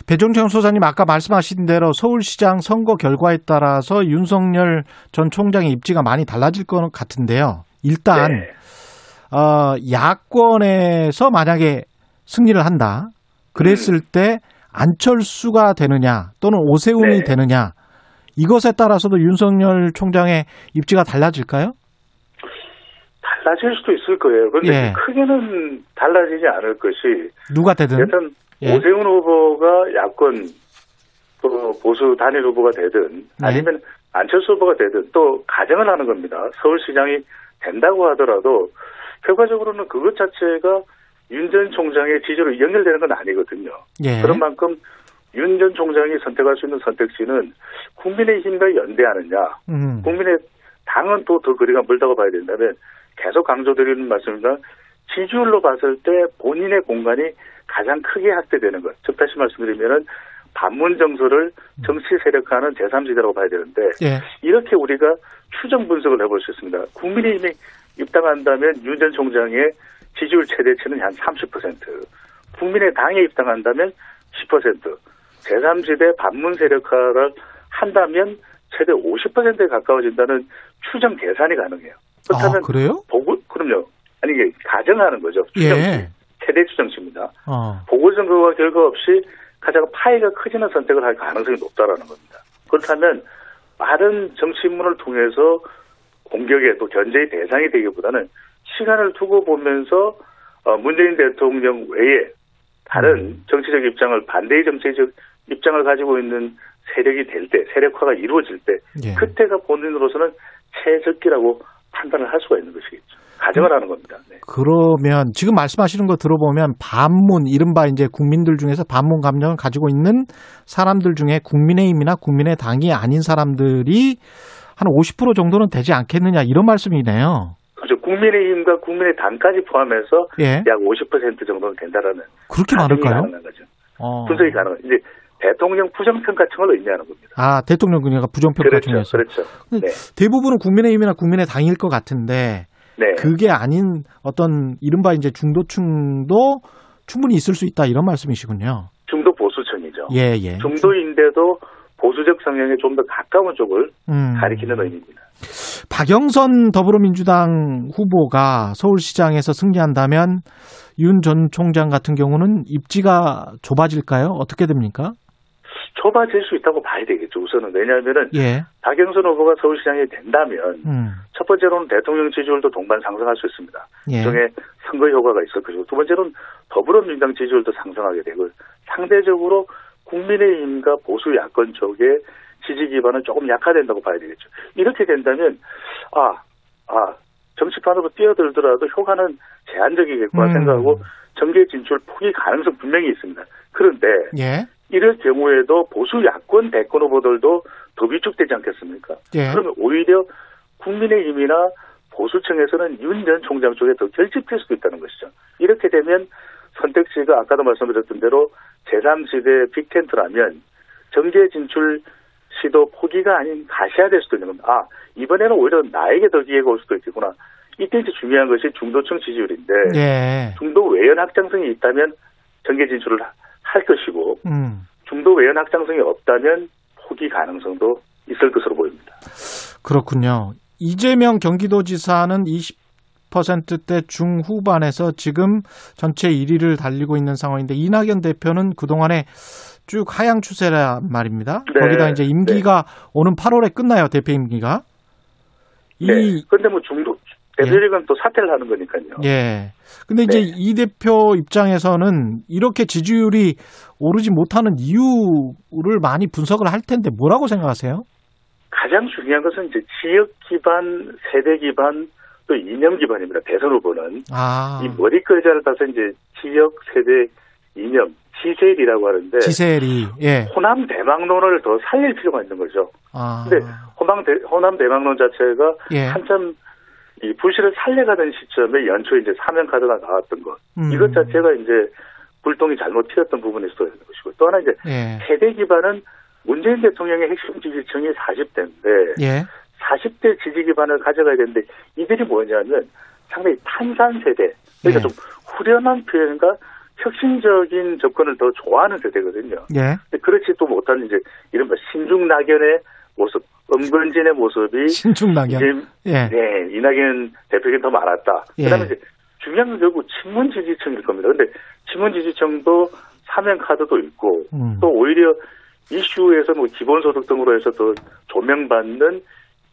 배종찬 소장님 아까 말씀하신 대로 서울시장 선거 결과에 따라서 윤석열 전 총장의 입지가 많이 달라질 것 같은데요. 일단 네. 어, 야권에서 만약에 승리를 한다. 그랬을 때 안철수가 되느냐 또는 오세훈이 네. 되느냐 이것에 따라서도 윤석열 총장의 입지가 달라질까요? 달라질 수도 있을 거예요. 그런데 예. 크게는 달라지지 않을 것이 누가 되든 여튼 예. 오세훈 후보가 야권 또 보수 단일 후보가 되든 네. 아니면 안철수 후보가 되든 또 가정을 하는 겁니다. 서울시장이 된다고 하더라도 결과적으로는 그것 자체가 윤 전 총장의 지지로 연결되는 건 아니거든요. 예. 그런 만큼 윤 전 총장이 선택할 수 있는 선택지는 국민의힘과 연대하느냐, 음. 국민의 당은 또 더 거리가 멀다고 봐야 된다면 계속 강조드리는 말씀입니다. 지지율로 봤을 때 본인의 공간이 가장 크게 확대되는 것. 즉 다시 말씀드리면은 반문 정서를 정치 세력화하는 제3지대라고 봐야 되는데 예. 이렇게 우리가 추정 분석을 해볼 수 있습니다. 국민의힘이 입당한다면 윤 전 총장의 지지율 최대치는 한 30%, 국민의당에 입당한다면 10%, 제3지대 반문 세력화를 한다면 최대 50%에 가까워진다는 추정 계산이 가능해요. 그렇다면 아, 그래요? 보고 그럼요. 아니 이게 가정하는 거죠. 추정치. 예. 최대 추정치입니다. 어. 보궐선거와 결과 없이 가장 파이가 커지는 선택을 할 가능성이 높다라는 겁니다. 그렇다면 빠른 정치인문을 통해서 공격에 또 견제의 대상이 되기보다는 시간을 두고 보면서 어, 문재인 대통령 외에 다른 정치적 입장을 반대의 정치적 입장을 가지고 있는 세력이 될 때, 세력화가 이루어질 때, 예. 그때가 본인으로서는 최적기라고 판단을 할 수가 있는 것이겠죠. 가정을 하는 겁니다. 네. 그러면 지금 말씀하시는 거 들어보면 반문 이른바 이제 국민들 중에서 반문 감정을 가지고 있는 사람들 중에 국민의힘이나 국민의당이 아닌 사람들이 한 50% 정도는 되지 않겠느냐 이런 말씀이네요. 그렇죠. 국민의힘과 국민의당까지 포함해서 예. 약50% 정도는 된다라는 그렇게 많을까요? 가능한 거죠. 어. 분석이 가능한 이제 대통령 부정평가청을 의미하는 겁니다. 아, 대통령 그녀가 부정평가 그렇죠, 그렇죠. 네, 대부분은 국민의힘이나 국민의당일 것 같은데 네, 그게 아닌 어떤 이른바 이제 중도층도 충분히 있을 수 있다 이런 말씀이시군요. 중도 보수층이죠. 예, 예. 중도인데도 보수적 성향에 좀 더 가까운 쪽을 음. 가리키는 의미입니다. 박영선 더불어민주당 후보가 서울시장에서 승리한다면 윤 전 총장 같은 경우는 입지가 좁아질까요? 어떻게 됩니까? 좁아질 수 있다고 봐야 되겠죠. 우선은 왜냐하면은 예. 박영선 후보가 서울시장이 된다면 음. 첫 번째로는 대통령 지지율도 동반 상승할 수 있습니다. 예. 일종의 선거 효과가 있을 것이고 두 번째로는 더불어민주당 지지율도 상승하게 되고 상대적으로 국민의힘과 보수 야권 쪽의 지지 기반은 조금 약화된다고 봐야 되겠죠. 이렇게 된다면 아, 아 정치판으로 뛰어들더라도 효과는 제한적이겠구나 음. 생각하고 정계 진출 포기 가능성 분명히 있습니다. 그런데 예. 이럴 경우에도 보수 야권 대권 후보들도 더 위축되지 않겠습니까? 예. 그러면 오히려 국민의힘이나 보수층에서는 윤 전 총장 쪽에 더 결집될 수도 있다는 것이죠. 이렇게 되면 선택지가 아까도 말씀드렸던 대로 제3지대 빅텐트라면 정계 진출 시도 포기가 아닌 가시화될 수도 있는 겁니다. 아, 이번에는 오히려 나에게 더 기회가 올 수도 있겠구나. 이때 이제 중요한 것이 중도층 지지율인데 예. 중도 외연 확장성이 있다면 정계 진출을 하- 할 것이고 음. 중도 외연 확장성이 없다면 포기 가능성도 있을 것으로 보입니다. 그렇군요. 이재명 경기도지사는 20%대 중후반에서 지금 전체 1위를 달리고 있는 상황인데 이낙연 대표는 그동안에 쭉 하향 추세란 말입니다. 네. 거기다 이제 임기가 오는 8월에 끝나요, 대표 임기가. 이 네. 그런데 뭐 중도 대표직은 또 사퇴를 하는 거니까요. 예. 근데 이제 네. 이 대표 입장에서는 이렇게 지지율이 오르지 못하는 이유를 많이 분석을 할 텐데 뭐라고 생각하세요? 가장 중요한 것은 이제 지역 기반, 세대 기반, 또 이념 기반입니다. 대선 후보는 아. 이 머리글자를 따서 이제 지역, 세대, 이념, 지세일이라고 하는데 지셀이 예. 호남 대망론을 더 살릴 필요가 있는 거죠. 아. 근데 호남 대, 호남 대망론 자체가 예. 한참 이 불씨를 살려가던 시점에 연초에 이제 사면 카드가 나왔던 것. 음. 이것 자체가 이제 불똥이 잘못 튀었던 부분일 수도 있는 것이고 또 하나 이제 예. 세대 기반은 문재인 대통령의 핵심 지지층이 40대인데 예. 40대 지지 기반을 가져가야 되는데 이들이 뭐냐면 상당히 탄산 세대 그러니까 예. 좀 후련한 표현과 혁신적인 접근을 더 좋아하는 세대거든요. 예. 그렇지 또 못하는 이제 이른바 신중 낙연의 모습, 엄건진의 모습이 신중낙연. 예. 네, 이낙연 대표에게 더 많았다. 예. 그다음에 이제 중요한 건 결국 친문 지지층일 겁니다. 근데 친문 지지층도 사면 카드도 있고 음. 또 오히려 이슈에서 뭐 기본소득 등으로 해서 더 조명받는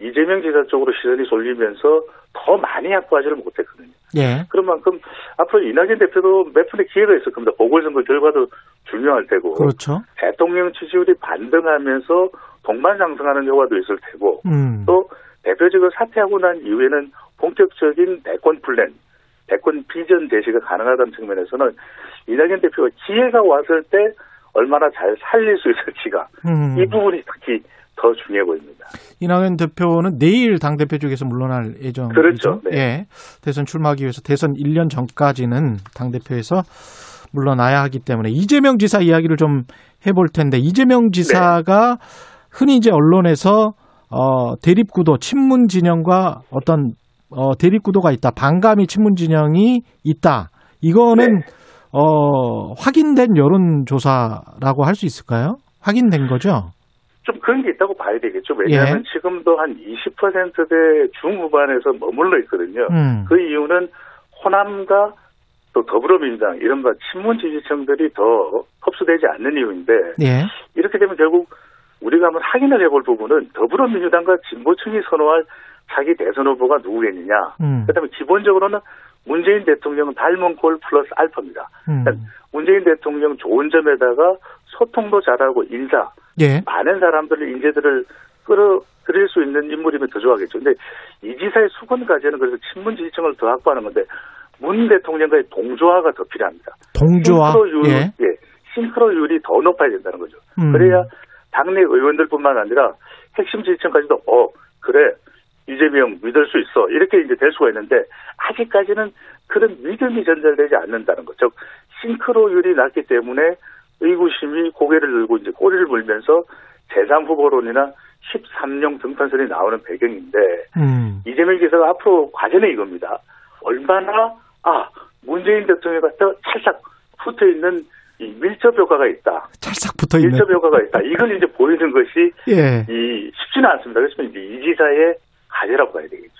이재명 지사 쪽으로 시선이 쏠리면서 더 많이 확보하지를 못했거든요. 예. 그런 만큼 앞으로 이낙연 대표도 몇 분의 기회가 있을 겁니다. 보궐선거 결과도 중요할 테고 그렇죠. 대통령 지지율이 반등하면서 동반 상승하는 효과도 있을 테고 음. 또 대표직을 사퇴하고 난 이후에는 본격적인 대권 플랜, 대권 비전 제시가 가능하다는 측면에서는 이낙연 대표가 기회가 왔을 때 얼마나 잘 살릴 수 있을지가 음. 이 부분이 특히 더 중요해 보입니다. 이낙연 대표는 내일 당 대표 쪽에서 물러날 예정이죠. 그렇죠. 네. 예. 대선 출마하기 위해서 대선 1년 전까지는 당 대표에서 물러나야 하기 때문에 이재명 지사 이야기를 좀 해볼 텐데 이재명 지사가 흔히 이제 언론에서 어, 대립 구도, 친문 진영과 어떤 어, 대립 구도가 있다. 반감이 친문 진영이 있다. 이거는 네. 어, 확인된 여론조사라고 할 수 있을까요? 확인된 거죠? 좀 그런 게 있다고 봐야 되겠죠. 왜냐하면 예. 지금도 한 20%대 중후반에서 머물러 있거든요. 음. 그 이유는 호남과 또 더불어민주당 이른바 친문 지지층들이 더 흡수되지 않는 이유인데 예. 이렇게 되면 결국 우리가 한번 확인을 해볼 부분은 더불어민주당과 진보층이 선호할 자기 대선 후보가 누구겠느냐. 음. 그다음에 기본적으로는 문재인 대통령은 닮은 꼴 플러스 알파입니다. 음. 문재인 대통령 좋은 점에다가 소통도 잘하고 인사, 예. 많은 사람들을 인재들을 끌어들일 수 있는 인물이면 더 좋아하겠죠. 근데 이 지사의 수건 과제는 그래서 친문 지지층을 더 확보하는 건데 문 대통령과의 동조화가 더 필요합니다. 동조화. 싱크로율, 예. 예, 싱크로율이 더 높아야 된다는 거죠. 음. 그래야 당내 의원들뿐만 아니라 핵심 지지층까지도 어 그래 이재명 믿을 수 있어 이렇게 이제 될 수가 있는데 아직까지는 그런 믿음이 전달되지 않는다는 거죠. 싱크로율이 낮기 때문에 의구심이 고개를 들고 이제 꼬리를 물면서 제3 후보론이나 13령 등판설이 나오는 배경인데 음. 이재명 기사가 앞으로 과제는 이겁니다. 얼마나 아 문재인 대통령 같아 찰싹 붙어 있는 이 밀접 효과가 있다. 찰싹 붙어 있는. 밀접 효과가 있다. 이걸 이제 보이는 것이 예. 이 쉽지는 않습니다. 그래서 이제 이 지사의 과제라고 봐야 되겠죠.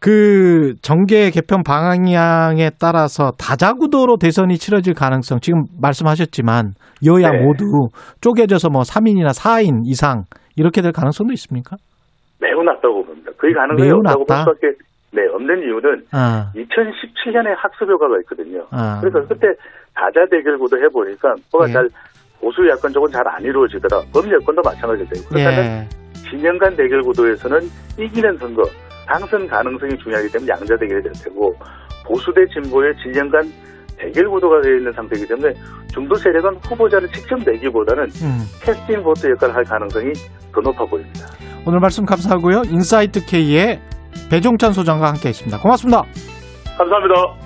그 정계 개편 방향에 따라서 다자구도로 대선이 치러질 가능성 지금 말씀하셨지만 여야 네. 모두 쪼개져서 뭐 3인이나 4인 이상 이렇게 될 가능성도 있습니까? 매우 낮다고 봅니다. 거의 가능성이 매우 없다고 볼 낮다? 수밖에 네 없는 이유는 아, 2017년에 학습 효과가 있거든요. 아. 그래서 그때 다자 대결구도 해보니까 뭐가 예. 잘 보수 야권 쪽은 잘 안 이루어지더라. 범여권도 마찬가지되고 그렇다면 예. 진영 간 대결 구도에서는 이기는 선거, 당선 가능성이 중요하기 때문에 양자 대결이 될 테고 보수 대 진보의 진영 간 대결 구도가 되어 있는 상태이기 때문에 중도 세력은 후보자를 직접 내기보다는 음. 캐스팅 보트 역할을 할 가능성이 더 높아 보입니다. 오늘 말씀 감사하고요. 인사이트 K의 배종찬 소장과 함께 했습니다. 고맙습니다. 감사합니다.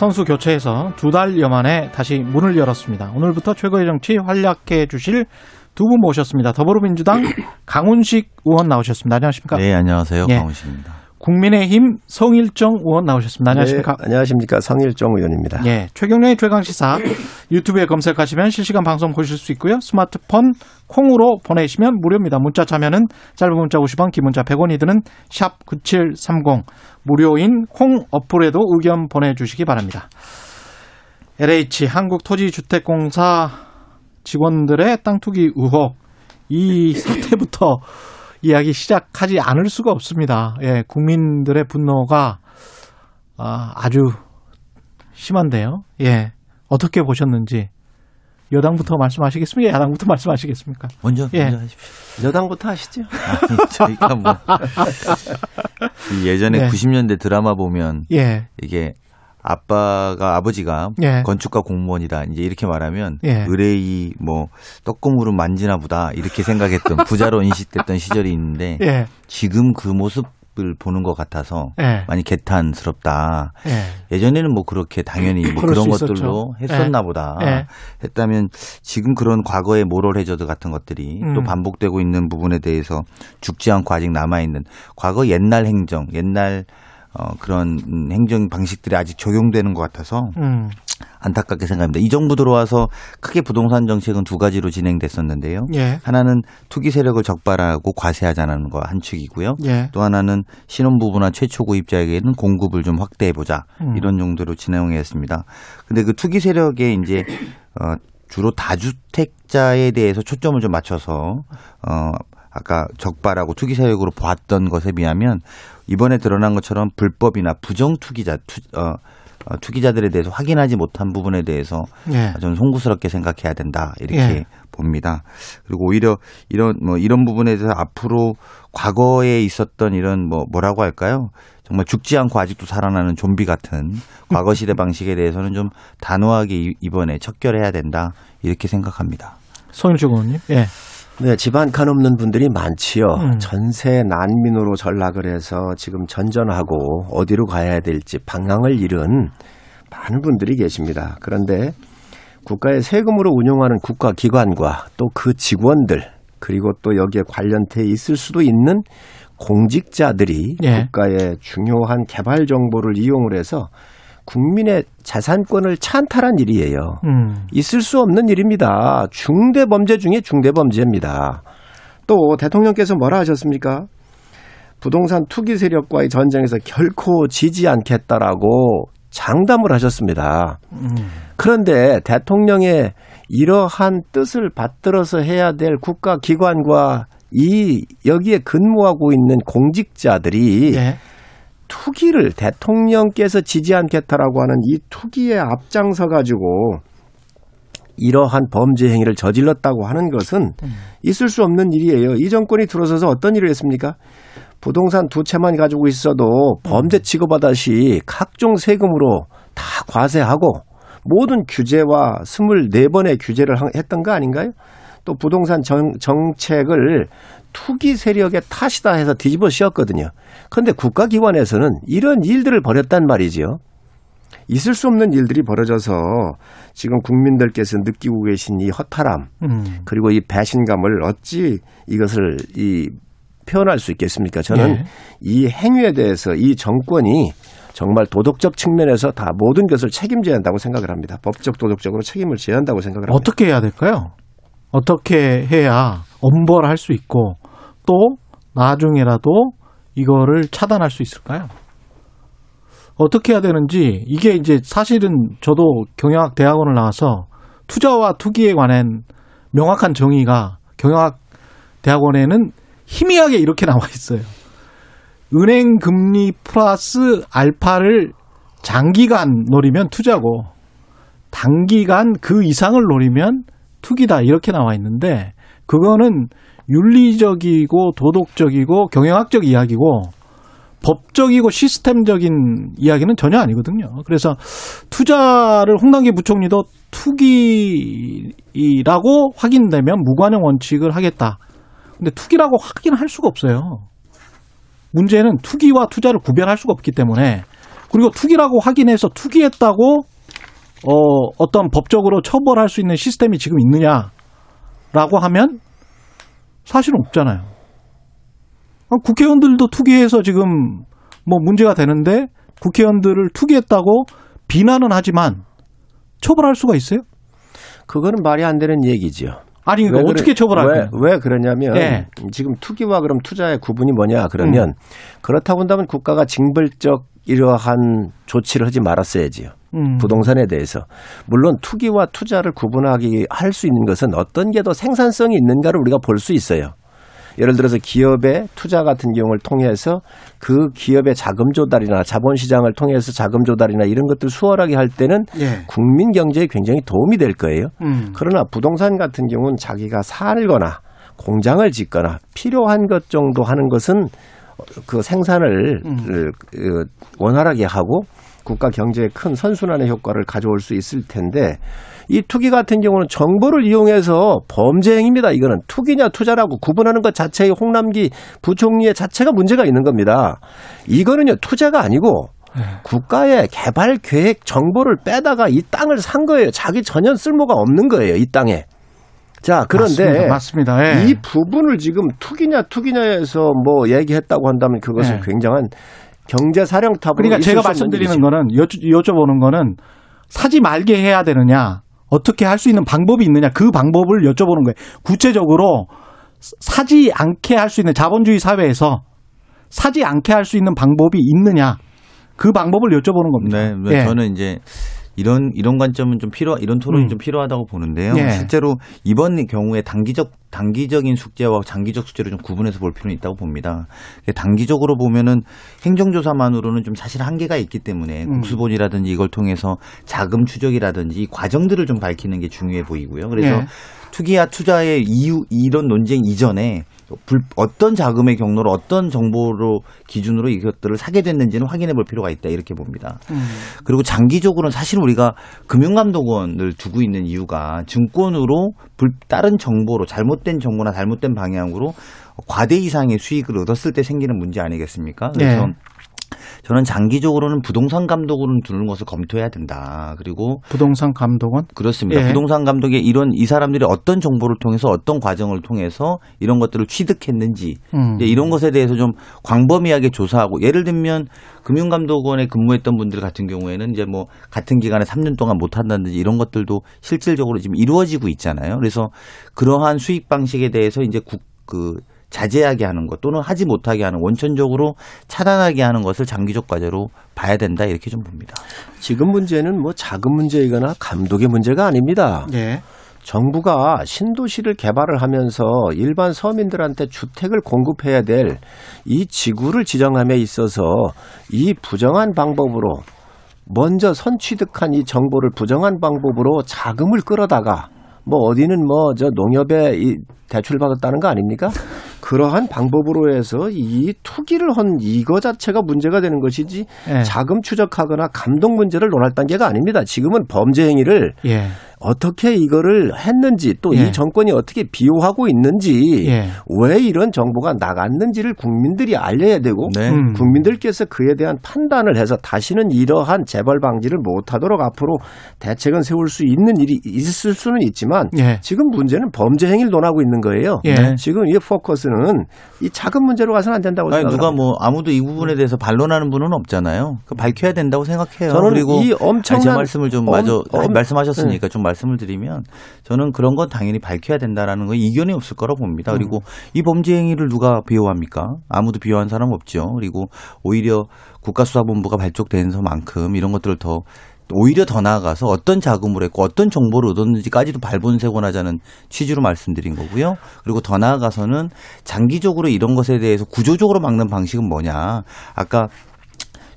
선수 교체해서 두 달여 만에 다시 문을 열었습니다. 오늘부터 최고의 정치 활약해 주실 두 분 모셨습니다. 더불어민주당 [COUGHS] 강훈식 의원 나오셨습니다. 안녕하십니까? 네, 안녕하세요. 예. 강훈식입니다. 국민의힘 성일정 의원 나오셨습니다. 안녕하십니까? 네, 안녕하십니까. 성일종 의원입니다. 예, 최경련의 최강 시사 유튜브에 검색하시면 실시간 방송 보실 수 있고요. 스마트폰 콩으로 보내시면 무료입니다. 문자 참여는 짧은 문자 50원, 긴 문자 100원이 드는 샵 9730 무료인 콩 어플에도 의견 보내주시기 바랍니다. LH 한국토지주택공사 직원들의 땅 투기 의혹 이 [LAUGHS] 사태부터 이야기 시작하지 않을 수가 없습니다. 예, 국민들의 분노가 아, 아주 심한데요. 예. 어떻게 보셨는지 여당부터 말씀하시겠습니까? 야당부터 말씀하시겠습니까? 먼저, 예. 먼저 하십시오. 여당부터 하시죠. [LAUGHS] 아니, 저희가 뭐. [LAUGHS] 그 예전에 네. 90년대 드라마 보면 예. 이게 아빠가 아버지가 예. 건축가 공무원이다 이제 이렇게 말하면 예. 의뢰이 뭐 떡고물은 만지나 보다 이렇게 생각했던 부자로 [LAUGHS] 인식됐던 시절이 있는데 예. 지금 그 모습을 모습을 보는 것 같아서 예. 많이 개탄스럽다. 예. 예전에는 뭐 그렇게 당연히 뭐 그런 수 것들로 있었죠. 했었나 예. 보다 예. 했다면 지금 그런 과거의 모럴 해저드 같은 것들이 음. 또 반복되고 있는 부분에 대해서 죽지 않고 아직 남아 있는 과거 옛날 행정, 옛날 어, 그런 음, 행정 방식들이 아직 적용되는 것 같아서 음. 안타깝게 생각합니다. 이 정부 들어와서 크게 부동산 정책은 두 가지로 진행됐었는데요. 예. 하나는 투기 세력을 적발하고 과세하자는 거 한 축이고요. 예. 또 하나는 신혼부부나 최초 구입자에게는 공급을 좀 확대해 보자 음. 이런 용도로 진행했습니다. 근데 그 투기 세력에 이제 어 주로 다주택자에 대해서 초점을 좀 맞춰서 어 아까 적발하고 투기 세력으로 보았던 것에 비하면 이번에 드러난 것처럼 불법이나 부정 투기자 투, 어, 어, 투기자들에 대해서 확인하지 못한 부분에 대해서 예. 저는 송구스럽게 생각해야 된다 이렇게 예. 봅니다. 그리고 오히려 이런 뭐 이런 부분에 대해서 앞으로 과거에 있었던 이런 뭐 뭐라고 할까요? 정말 죽지 않고 아직도 살아나는 좀비 같은 과거 시대 방식에 대해서는 좀 단호하게 이- 이번에 척결해야 된다 이렇게 생각합니다. 성일주 의원님. 예. 네, 집한칸 없는 분들이 많지요. 음. 전세 난민으로 전락을 해서 지금 전전하고 어디로 가야 될지 방향을 잃은 많은 분들이 계십니다. 그런데 국가의 세금으로 운영하는 국가기관과 또 그 직원들 그리고 또 여기에 관련돼 있을 수도 있는 공직자들이 예. 국가의 중요한 개발 정보를 이용을 해서 국민의 자산권을 찬탈한 일이에요. 음. 있을 수 없는 일입니다. 중대 범죄 중에 중대 범죄입니다. 또 대통령께서 뭐라 하셨습니까? 부동산 투기 세력과의 전쟁에서 결코 지지 않겠다라고 장담을 하셨습니다. 음. 그런데 대통령의 이러한 뜻을 받들어서 해야 될 국가 기관과 이 여기에 근무하고 있는 공직자들이 예. 투기를 대통령께서 지지 않겠다라고 하는 이 투기에 앞장서 가지고 이러한 범죄 행위를 저질렀다고 하는 것은 있을 수 없는 일이에요. 이 정권이 들어서서 어떤 일을 했습니까? 부동산 두 채만 가지고 있어도 범죄 취급하다시 각종 세금으로 다 과세하고 모든 규제와 24번의 규제를 한- 했던 거 아닌가요? 또 부동산 정, 정책을 투기 세력의 탓이다 해서 뒤집어 씌웠거든요. 그런데 국가기관에서는 이런 일들을 벌였단 말이지요. 있을 수 없는 일들이 벌어져서 지금 국민들께서 느끼고 계신 이 허탈함 음. 그리고 이 배신감을 어찌 이것을 이 표현할 수 있겠습니까? 저는 예. 이 행위에 대해서 이 정권이 정말 도덕적 측면에서 다 모든 것을 책임져야 한다고 생각을 합니다. 법적 도덕적으로 책임을 져야 한다고 생각을 합니다. 어떻게 해야 될까요? 어떻게 해야 엄벌할 수 있고 또 나중에라도 이거를 차단할 수 있을까요? 어떻게 해야 되는지 이게 이제 사실은 저도 경영학 대학원을 나와서 투자와 투기에 관한 명확한 정의가 경영학 대학원에는 희미하게 이렇게 나와 있어요. 은행 금리 플러스 알파를 장기간 노리면 투자고 단기간 그 이상을 노리면 투기다 이렇게 나와 있는데 그거는 윤리적이고 도덕적이고 경영학적 이야기고 법적이고 시스템적인 이야기는 전혀 아니거든요. 그래서 투자를 홍남기 부총리도 투기라고 확인되면 무관용 원칙을 하겠다. 근데 투기라고 확인할 수가 없어요. 문제는 투기와 투자를 구별할 수가 없기 때문에 그리고 투기라고 확인해서 투기했다고 어, 어떤 법적으로 처벌할 수 있는 시스템이 지금 있느냐라고 하면 사실은 없잖아요. 어, 국회의원들도 투기해서 지금 뭐 문제가 되는데 국회의원들을 투기했다고 비난은 하지만 처벌할 수가 있어요? 그거는 말이 안 되는 얘기지요. 아니 그러니까 왜 어떻게 처벌할까요? 왜, 왜 그러냐면 예. 지금 투기와 그럼 투자의 구분이 뭐냐 그러면 그렇다고 한다면 국가가 징벌적 이러한 조치를 하지 말았어야지요. 음. 부동산에 대해서 물론 투기와 투자를 구분하기 할 수 있는 것은 어떤 게 더 생산성이 있는가를 우리가 볼 수 있어요. 예를 들어서 기업의 투자 같은 경우를 통해서 그 기업의 자금 조달이나 자본 시장을 통해서 자금 조달이나 이런 것들 수월하게 할 때는 예. 국민 경제에 굉장히 도움이 될 거예요. 음. 그러나 부동산 같은 경우는 자기가 살거나 공장을 짓거나 필요한 것 정도 하는 것은 그 생산을 음. 어, 원활하게 하고 국가 경제에 큰 선순환의 효과를 가져올 수 있을 텐데 이 투기 같은 경우는 정보를 이용해서 범죄 행위입니다. 이거는 투기냐 투자라고 구분하는 것 자체의 홍남기 부총리의 자체가 문제가 있는 겁니다. 이거는요 투자가 아니고 국가의 개발 계획 정보를 빼다가 이 땅을 산 거예요. 자기 전혀 쓸모가 없는 거예요. 이 땅에. 자, 그런데 맞습니다. 맞습니다. 예. 이 부분을 지금 투기냐 투기냐에서 뭐 얘기했다고 한다면 그것은 예. 굉장한 경제 사령탑으로 그러니까 제가 말씀드리는 일이죠. 거는 여쭈, 여쭤 보는 거는 사지 말게 해야 되느냐 어떻게 할 수 있는 방법이 있느냐 그 방법을 여쭤보는 거예요. 구체적으로 사지 않게 할 수 있는 자본주의 사회에서 사지 않게 할 수 있는 방법이 있느냐 그 방법을 여쭤보는 겁니다. 네, 네, 예. 저는 이제 이런 이런 관점은 좀 필요 이런 토론이 음. 좀 필요하다고 보는데요. 예. 실제로 이번 경우에 단기적 단기적인 숙제와 장기적 숙제를 좀 구분해서 볼 필요는 있다고 봅니다. 단기적으로 보면은 행정조사만으로는 좀 사실 한계가 있기 때문에 음. 국수본이라든지 이걸 통해서 자금 추적이라든지 이 과정들을 좀 밝히는 게 중요해 보이고요. 그래서 예. 투기와 투자의 이유 이런 논쟁 이전에 불- 어떤 자금의 경로로 어떤 정보로 기준으로 이것들을 사게 됐는지는 확인해 볼 필요가 있다 이렇게 봅니다. 음. 그리고 장기적으로는 사실 우리가 금융감독원을 두고 있는 이유가 증권으로 불, 다른 정보로 잘못된 정보나 잘못된 방향으로 과대 이상의 수익을 얻었을 때 생기는 문제 아니겠습니까? 그래서 네. 저는 장기적으로는 부동산 감독으로 두는 것을 검토해야 된다. 그리고 부동산 감독원 그렇습니다. 예. 부동산 감독의 이런 이 사람들이 어떤 정보를 통해서 어떤 과정을 통해서 이런 것들을 취득했는지 음. 이런 것에 대해서 좀 광범위하게 조사하고 예를 들면 금융감독원에 근무했던 분들 같은 경우에는 이제 뭐 같은 기간에 3년 동안 못 한다든지 이런 것들도 실질적으로 지금 이루어지고 있잖아요. 그래서 그러한 수익 방식에 대해서 이제 국그 자제하게 하는 것 또는 하지 못하게 하는 원천적으로 차단하게 하는 것을 장기적 과제로 봐야 된다 이렇게 좀 봅니다. 지금 문제는 뭐 자금 문제이거나 감독의 문제가 아닙니다. 예. 정부가 신도시를 개발을 하면서 일반 서민들한테 주택을 공급해야 될 이 지구를 지정함에 있어서 이 부정한 방법으로 먼저 선취득한 이 정보를 부정한 방법으로 자금을 끌어다가 뭐 어디는 뭐 저 농협에 이 대출 받았다는 거 아닙니까? 그러한 방법으로 해서 이 투기를 한 이거 자체가 문제가 되는 것이지 예. 자금 추적하거나 감독 문제를 논할 단계가 아닙니다. 지금은 범죄 행위를 예. 어떻게 이거를 했는지 또이 예. 정권이 어떻게 비호하고 있는지 예. 왜 이런 정보가 나갔는지를 국민들이 알려야 되고 네. 음. 국민들께서 그에 대한 판단을 해서 다시는 이러한 재발 방지를 못하도록 앞으로 대책은 세울 수 있는 일이 있을 수는 있지만 예. 지금 문제는 범죄 행위를 논하고 있는 거예요. 예. 지금 이 포커스는 이 작은 문제로 가서는 안 된다고 생각합니다. 누가 뭐 아무도 이 부분에 대해서 반론하는 분은 없잖아요. 그 밝혀야 된다고 생각해요. 저는 그리고 이 엄청난- 아니, 말씀을 좀 엄- 마저 엄- 네. 말씀하셨으니까 좀 말씀을 드리면 저는 그런 건 당연히 밝혀야 된다라는 거 이견이 없을 거라고 봅니다. 그리고 음. 이 범죄 행위를 누가 비호합니까? 아무도 비호한 사람 없죠. 그리고 오히려 국가수사본부가 발족된서만큼 이런 것들을 더 오히려 더 나아가서 어떤 자금을 했고 어떤 정보를 얻었는지까지도 발본색원하자는 취지로 말씀드린 거고요. 그리고 더 나아가서는 장기적으로 이런 것에 대해서 구조적으로 막는 방식은 뭐냐. 아까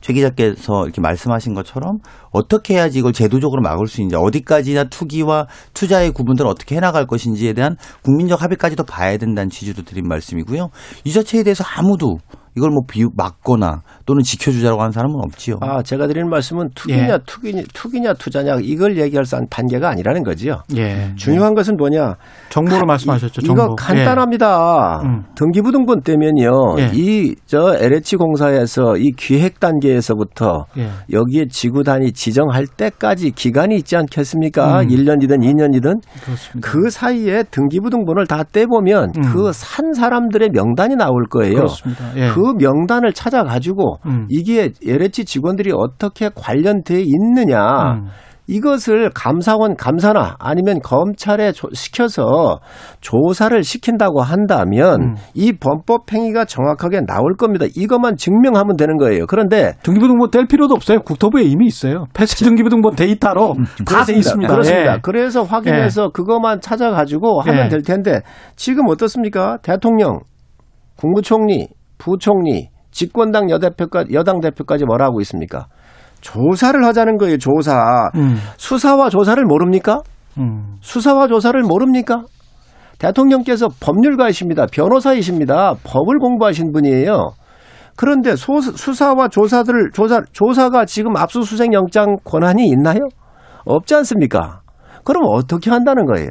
최 기자께서 이렇게 말씀하신 것처럼 어떻게 해야지 이걸 제도적으로 막을 수 있는지 어디까지나 투기와 투자의 구분들을 어떻게 해나갈 것인지에 대한 국민적 합의까지도 봐야 된다는 취지로 드린 말씀이고요. 이 자체에 대해서 아무도 이걸 뭐 비, 막거나 또는 지켜주자라고 하는 사람은 없지요. 아, 제가 드리는 말씀은 투기냐, 예. 투기냐, 투기냐, 투자냐 이걸 얘기할 수 단계가 아니라는 거지요. 예. 중요한 것은 뭐냐? 정보를 가- 말씀하셨죠. 이- 정보. 이거 간단합니다. 음. 등기부등본 때면요. 예. 이저 LH 공사에서 이 기획 단계에서부터 예. 여기에 지구 단위 지정할 때까지 기간이 있지 않겠습니까? 음. 1년이든 2년이든 그렇습니다. 그 사이에 등기부등본을 다 떼보면 음. 그산 사람들의 명단이 나올 거예요. 그렇습니다. 예. 그 명단을 찾아가지고 음. 이게 LH 직원들이 어떻게 관련돼 있느냐 음. 이것을 감사원 감사나 아니면 검찰에 조- 시켜서 조사를 시킨다고 한다면 음. 이 범법 행위가 정확하게 나올 겁니다. 이것만 증명하면 되는 거예요. 그런데 등기부등본 뗄 필요도 없어요. 국토부에 이미 있어요. 폐쇄 등기부등본 데이터로 다 돼 있습니다. 그렇습니다. 예. 그래서 확인해서 그것만 찾아가지고 하면 예. 될 텐데 지금 어떻습니까? 대통령, 국무총리, 부총리, 집권당 여대표까지 여당 대표까지 뭐라 하고 있습니까? 조사를 하자는 거예요. 조사. 음. 수사와 조사를 모릅니까? 음. 수사와 조사를 모릅니까? 대통령께서 법률가이십니다. 변호사이십니다. 법을 공부하신 분이에요. 그런데 소, 수사와 조사들 조사 조사가 지금 압수수색 영장 권한이 있나요? 없지 않습니까? 그럼 어떻게 한다는 거예요?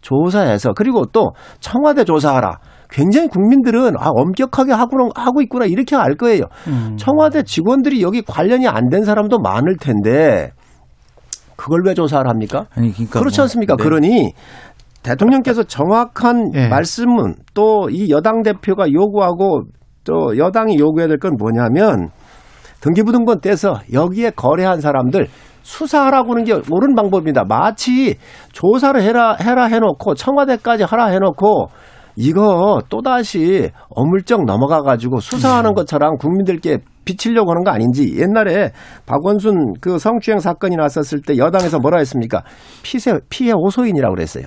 조사해서 그리고 또 청와대 조사하라. 굉장히 국민들은 아 엄격하게 하고 하고 있구나 이렇게 알 거예요. 음. 청와대 직원들이 여기 관련이 안 된 사람도 많을 텐데 그걸 왜 조사를 합니까? 아니, 그러니까 그렇지 뭐, 않습니까? 네. 그러니 대통령께서 정확한 예. 말씀은 또 이 여당 대표가 요구하고 또 여당이 요구해야 될 건 뭐냐면 등기부등본 떼서 여기에 거래한 사람들 수사하라고 하는 게 옳은 방법입니다. 마치 조사를 해라 해라 해놓고 청와대까지 하라 해놓고 이거 또다시 어물쩍 넘어가 가지고 수사하는 것처럼 국민들께 비치려고 하는 거 아닌지 옛날에 박원순 그 성추행 사건이 났었을 때 여당에서 뭐라 했습니까? 피해 피해 호소인이라고 그랬어요.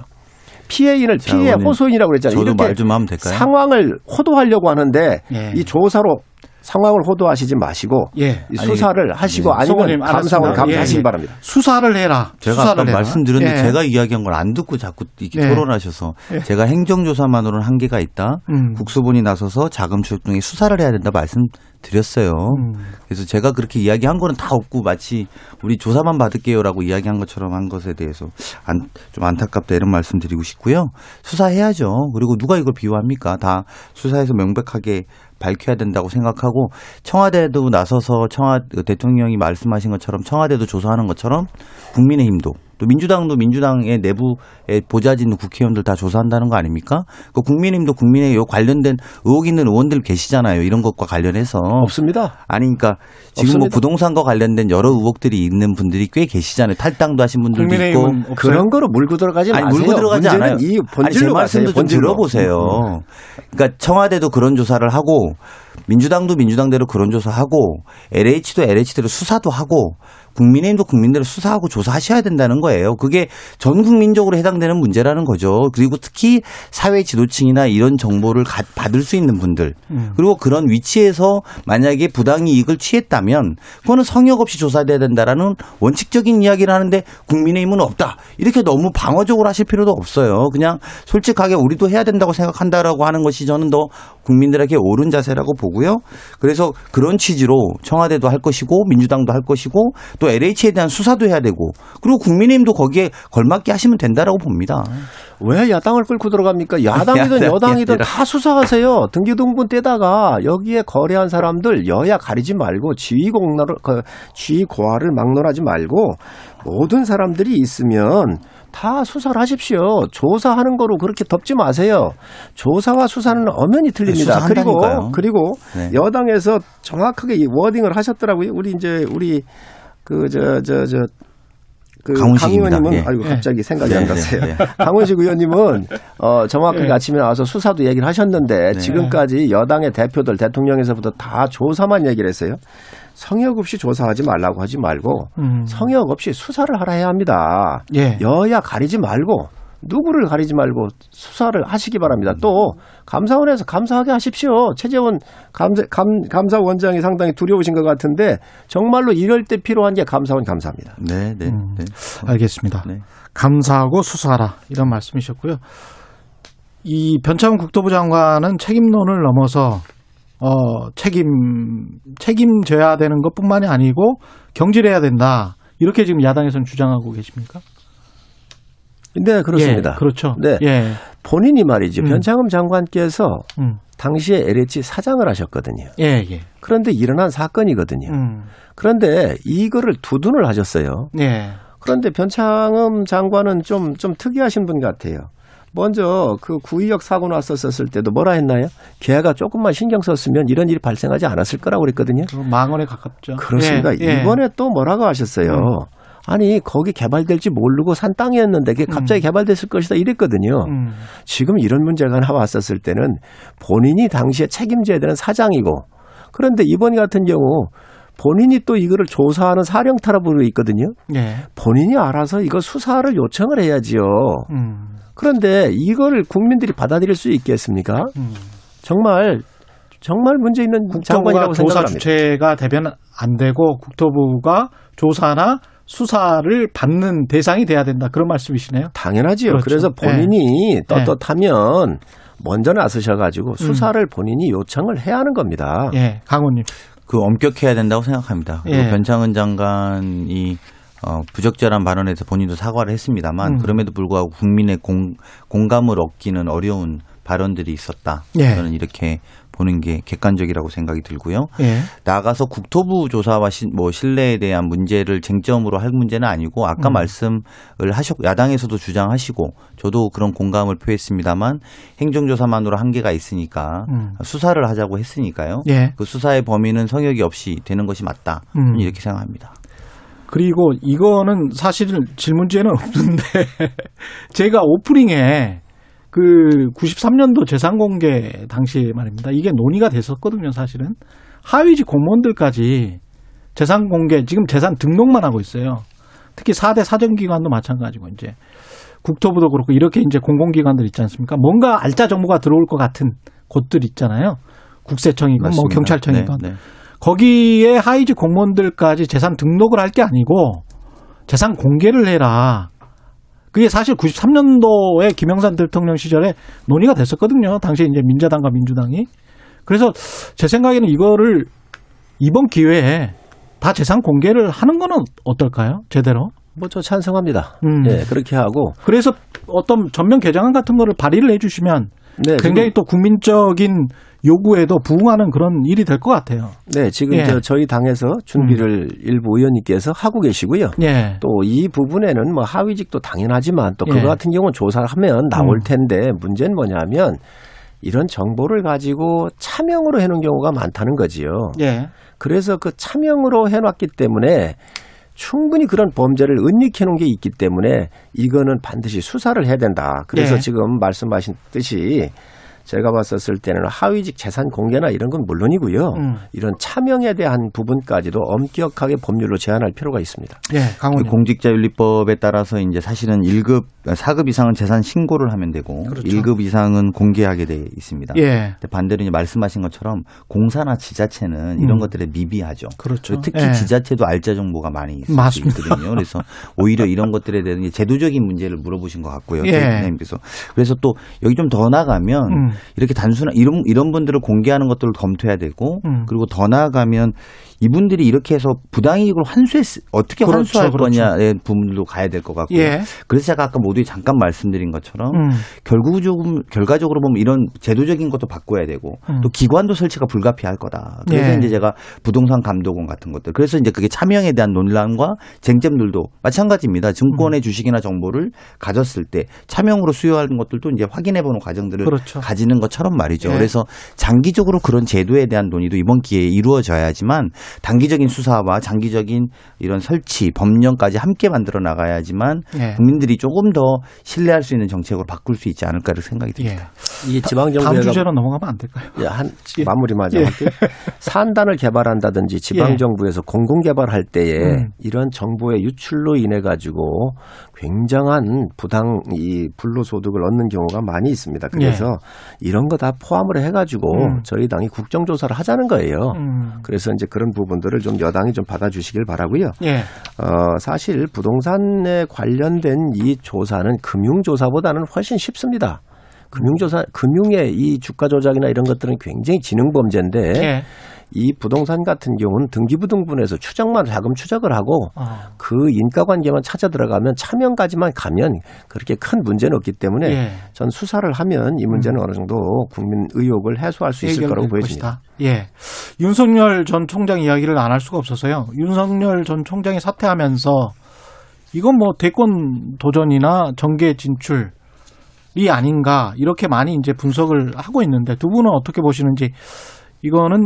피해인을 자, 피해 호소인이라고 그랬잖아요. 저도 이렇게 말좀 하면 될까요? 상황을 호도하려고 하는데 예. 이 조사로 상황을 호도하시지 마시고 예. 이 수사를 하시고 네. 아니면 송원님, 감사원. 감사하시기 예, 예. 바랍니다. 수사를 해라. 제가 수사를 아까. 말씀드렸는데 예. 제가 이야기한 걸 안 듣고 자꾸 이렇게 예. 토론하셔서 예. 제가 행정조사만으로는 한계가 있다. 음. 국수본이 나서서 자금 출동에 수사를 해야 된다 말씀드렸어요. 음. 그래서 제가 그렇게 이야기한 거는 다 없고 마치 우리 조사만 받을게요라고 이야기한 것처럼 한 것에 대해서 안, 좀 안타깝다 이런 말씀드리고 싶고요. 수사해야죠. 그리고 누가 이걸 비호합니까? 다 수사해서 명백하게 밝혀야 된다고 생각하고 청와대도 나서서 청와 대통령이 말씀하신 것처럼 청와대도 조사하는 것처럼 국민의힘도 또 민주당도 민주당의 내부에 보좌진 국회의원들 다 조사한다는 거 아닙니까? 그 국민의힘도 국민의 요 관련된 의혹 있는 의원들 계시잖아요. 이런 것과 관련해서 없습니다. 아니 그러니까 지금 뭐 없습니다. 부동산과 관련된 여러 의혹들이 있는 분들이 꽤 계시잖아요. 탈당도 하신 분들도 있고 없어요? 그런 거로 물고 들어가지 아니 마세요. 물고 들어가지 문제는 않아요. 이 아니 제 본질로 말씀도 가세요. 좀 본질로. 들어보세요. 그러니까 청와대도 그런 조사를 하고 민주당도 민주당대로 그런 조사하고 LH도 LH대로 수사도 하고 국민의힘도 국민대로 수사하고 조사하셔야 된다는 거예요. 그게 전 국민적으로 해당되는 문제라는 거죠. 그리고 특히 사회 지도층이나 이런 정보를 가- 받을 수 있는 분들 음. 그리고 그런 위치에서 만약에 부당 이익을 취했다면 그거는 성역 없이 조사돼야 된다라는 원칙적인 이야기를 하는데 국민의힘은 없다. 이렇게 너무 방어적으로 하실 필요도 없어요. 그냥 솔직하게 우리도 해야 된다고 생각한다라고 하는 것이 저는 더 국민들에게 옳은 자세라고 보고요. 그래서 그런 취지로 청와대도 할 것이고 민주당도 할 것이고 또 LH에 대한 수사도 해야 되고 그리고 국민의힘도 거기에 걸맞게 하시면 된다라고 봅니다. 왜 야당을 끌고 들어갑니까? 야당이든 야당이 여당이든. 다 수사하세요. 등기등본 떼다가 여기에 거래한 사람들 여야 가리지 말고 지위 공로를 그 지위 고하를 막론하지 말고 모든 사람들이 있으면 다 수사를 하십시오. 조사하는 거로 그렇게 덮지 마세요. 조사와 수사는 엄연히 틀립니다. 네, 그리고. 그리고 네. 여당에서 정확하게 이 워딩을 하셨더라고요. 우리 이제 우리 그 저 저 저 그 강훈식입니다. 강 의원님은 예. 아이고 갑자기 생각이 네, 안 네, 났어요. 네. [LAUGHS] 강훈식 의원님은 어 정확하게 예. 아침에 나와서 수사도 얘기를 하셨는데 네. 지금까지 여당의 대표들 대통령에서부터 다 조사만 얘기를 했어요. 성역 없이 조사하지 말라고 하지 말고 음. 성역 없이 수사를 하라 해야 합니다. 예. 여야 가리지 말고 누구를 가리지 말고 수사를 하시기 바랍니다. 또 감사원에서 감사하게 하십시오. 최재원 감사, 감, 감사원장이 상당히 두려우신 것 같은데 정말로 이럴 때 필요한 게 감사원 감사합니다. 네, 네, 음. 네. 알겠습니다. 네. 감사하고 수사하라 이런 말씀이셨고요. 이 변창훈 국토부 장관은 책임론을 넘어서 어 책임 책임져야 되는 것 뿐만이 아니고 경질해야 된다 이렇게 지금 야당에서는 주장하고 계십니까? 네, 그렇습니다. 예, 그렇죠. 네. 예. 본인이 말이죠. 음. 변창흠 장관께서 음. 당시에 LH 사장을 하셨거든요. 예, 예. 그런데 일어난 사건이거든요. 음. 그런데 이거를 두둔을 하셨어요. 예. 그런데 변창흠 장관은 좀, 좀 특이하신 분 같아요. 먼저 그 구의역 사고 났었을 때도 뭐라 했나요? 걔가 조금만 신경 썼으면 이런 일이 발생하지 않았을 거라고 그랬거든요. 그 망언에 가깝죠. 그렇습니다. 예, 예. 이번에 또 뭐라고 하셨어요? 음. 아니 거기 개발될지 모르고 산 땅이었는데 그게 갑자기 개발됐을 것이다 이랬거든요. 음. 지금 이런 문제가 나왔었을 때는 본인이 당시에 책임져야 되는 사장이고 그런데 이번 같은 경우 본인이 또 이거를 조사하는 사령탑으로 있거든요. 예. 본인이 알아서 이거 수사를 요청을 해야지요. 음. 그런데 이거를 국민들이 받아들일 수 있겠습니까? 음. 정말 정말 문제 있는 장관이라고 조사 생각합니다. 주체가 되면 안 되고 국토부가 조사나 수사를 받는 대상이 돼야 된다. 그런 말씀이시네요. 당연하지요. 그렇죠. 그래서 본인이 네. 떳떳하면 먼저 나서셔가지고 수사를 본인이 요청을 해야 하는 겁니다. 예, 강호님. 그 엄격해야 된다고 생각합니다. 그리고 예. 변창은 장관이 어, 부적절한 발언에서 본인도 사과를 했습니다만 음. 그럼에도 불구하고 국민의 공, 공감을 얻기는 어려운 발언들이 있었다. 예. 저는 이렇게 보는 게 객관적이라고 생각이 들고요. 예. 나가서 국토부 조사와 시, 뭐 신뢰에 대한 문제를 쟁점으로 할 문제는 아니고 아까 음. 말씀을 하셨고 야당에서도 주장하시고 저도 그런 공감을 표했습니다만 행정조사만으로 한계가 있으니까 음. 수사를 하자고 했으니까요. 예. 그 수사의 범위는 성역이 없이 되는 것이 맞다. 음. 이렇게 생각합니다. 그리고 이거는 사실은 질문지에는 [LAUGHS] 없는데 제가 오프닝에 그 93년도 재산 공개 당시 말입니다. 이게 논의가 됐었거든요, 사실은. 하위직 공무원들까지 재산 공개, 지금 재산 등록만 하고 있어요. 특히 4대 사정기관도 마찬가지고, 이제. 국토부도 그렇고, 이렇게 이제 공공기관들 있지 않습니까? 뭔가 알짜 정보가 들어올 것 같은 곳들 있잖아요. 국세청이건 뭐. 경찰청이건. 네, 네. 거기에 하위직 공무원들까지 재산 등록을 할 게 아니고 재산 공개를 해라. 그게 사실 93년도에 김영삼 대통령 시절에 논의가 됐었거든요. 당시에 이제 민자당과 민주당이. 그래서 제 생각에는 이거를 이번 기회에 다 재산 공개를 하는 거는 어떨까요? 제대로. 뭐저 찬성합니다. 음. 네, 그렇게 하고 그래서 어떤 전면 개정안 같은 거를 발의를 해 주시면 네, 굉장히 또 국민적인 요구에도 부응하는 그런 일이 될 것 같아요. 네, 지금 예. 음. 저 저희 당에서 준비를 일부 의원님께서 하고 계시고요. 예. 또이 부분에는 뭐 하위직도 당연하지만 또 그거 예. 같은 경우는 조사를 하면 나올 음. 텐데 문제는 뭐냐면 이런 정보를 가지고 차명으로 해놓은 경우가 많다는 거지요. 예. 그래서 그 차명으로 해놨기 때문에 충분히 그런 범죄를 은닉해 놓은 게 있기 때문에 이거는 반드시 수사를 해야 된다. 그래서 네. 지금 말씀하신 듯이 제가 봤었을 때는 하위직 재산 공개나 이런 건 물론이고요. 음. 이런 차명에 대한 부분까지도 엄격하게 법률로 제한할 필요가 있습니다. 예, 그 강원님. 공직자윤리법에 따라서 이제 사실은 1급, 4급 이상은 재산 신고를 하면 되고 그렇죠. 1급 이상은 공개하게 돼 있습니다. 예. 반대로 이제 말씀하신 것처럼 공사나 지자체는 이런 음. 것들에 미비하죠. 그렇죠. 특히 예. 지자체도 알짜 정보가 많이 있을 수 맞습니다. 있거든요. 그래서 오히려 이런 것들에 대한 제도적인 문제를 물어보신 것 같고요. 예. 그래서 또 여기 좀 더 나가면 음. 이렇게 단순한 이런 이런 분들을 공개하는 것들을 검토해야 되고 음. 그리고 더 나아가면 이분들이 이렇게 해서 부당이익을 환수했 어떻게 그렇죠, 환수할 그렇죠. 거냐의 부분도 가야 될 것 같고요. 예. 그래서 제가 아까 모두에 잠깐 말씀드린 것처럼 음. 결국 조금 결과적으로 보면 이런 제도적인 것도 바꿔야 되고 음. 또 기관도 설치가 불가피할 거다. 그래서 예. 이제 제가 부동산 감독원 같은 것들 그래서 이제 그게 차명에 대한 논란과 쟁점들도 마찬가지입니다. 증권의 주식이나 정보를 가졌을 때 차명으로 수여하는 것들도 이제 확인해 보는 과정들을 그렇죠. 가지는 것처럼 말이죠. 예. 그래서 장기적으로 그런 제도에 대한 논의도 이번 기회에 이루어져야지만 단기적인 수사와 장기적인 이런 설치 법령까지 함께 만들어 나가야지만 예. 국민들이 조금 더 신뢰할 수 있는 정책으로 바꿀 수 있지 않을까 를 생각이 듭니다. 예. 이 지방 다음 정부가 주제로 넘어가면 안 될까요? 예, 한 [LAUGHS] 예. 마무리 맞아 예. 할게요. 산단을 개발한다든지 지방 예. 정부에서 공공 개발할 때에 음. 이런 정보의 유출로 인해 가지고 굉장한 부당 이 불로소득을 얻는 경우가 많이 있습니다. 그래서 이런 거 다 포함을 해가지고 예. 음. 저희 당이 국정조사를 하자는 거예요. 음. 그래서 이제 그런 부분들을 좀 여당이 좀 받아주시길 바라고요. 예. 어, 사실 부동산에 관련된 이 조사는 금융조사보다는 훨씬 쉽습니다. 금융조사, 금융의 이 주가 조작이나 이런 것들은 굉장히 지능 범죄인데 예. 이 부동산 같은 경우는 등기부등본에서 추적만 자금 추적을 하고 어. 그 인가 관계만 찾아 들어가면 차명까지만 가면 그렇게 큰 문제는 없기 때문에 예. 전 수사를 하면 이 문제는 어느 정도 국민 의혹을 해소할 수 있을 거라고 보여집니다. 것이다. 예. 윤석열 전 총장 이야기를 안 할 수가 없어서요. 윤석열 전 총장이 사퇴하면서 이건 뭐 대권 도전이나 정계 진출 이 아닌가 이렇게 많이 이제 분석을 하고 있는데 두 분은 어떻게 보시는지 이거는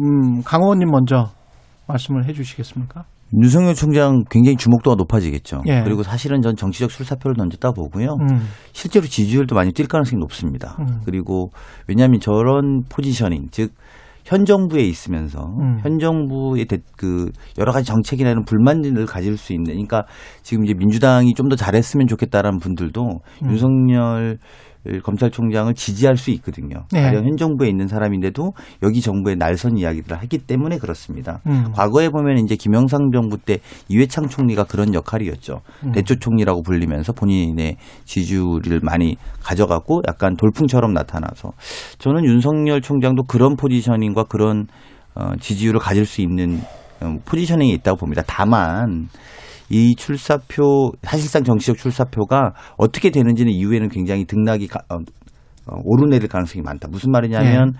음, 강 의원님 먼저 말씀을 해주시겠습니까? 윤석열 총장 굉장히 주목도가 높아지겠죠. 예. 그리고 사실은 전 정치적 출사표를 던졌다 보고요. 음, 실제로 지지율도 많이 뛸 가능성이 높습니다. 음. 그리고 왜냐하면 저런 포지셔닝, 즉, 현 정부에 있으면서 음. 현 정부의 대- 그 여러 가지 정책이나 이런 불만을 가질 수 있는 그러니까 지금 이제 민주당이 좀 더 잘했으면 좋겠다라는 분들도 음. 윤석열 검찰총장을 지지할 수 있거든요. 네. 가령 현 정부에 있는 사람인데도 여기 정부에 날선 이야기들을 하기 때문에 그렇습니다. 음. 과거에 보면 이제 김영삼 정부 때 이회창 총리가 그런 역할이었죠. 음. 대초 총리라고 불리면서 본인의 지지율을 많이 가져갔고 약간 돌풍처럼 나타나서 저는 윤석열 총장도 그런 포지셔닝과 그런 어, 지지율을 가질 수 있는 어, 포지셔닝이 있다고 봅니다. 다만 이 출사표 사실상 정치적 출사표가 어떻게 되는지는 이후에는 굉장히 등락이 가- 어, 어, 오르내릴 가능성이 많다. 무슨 말이냐면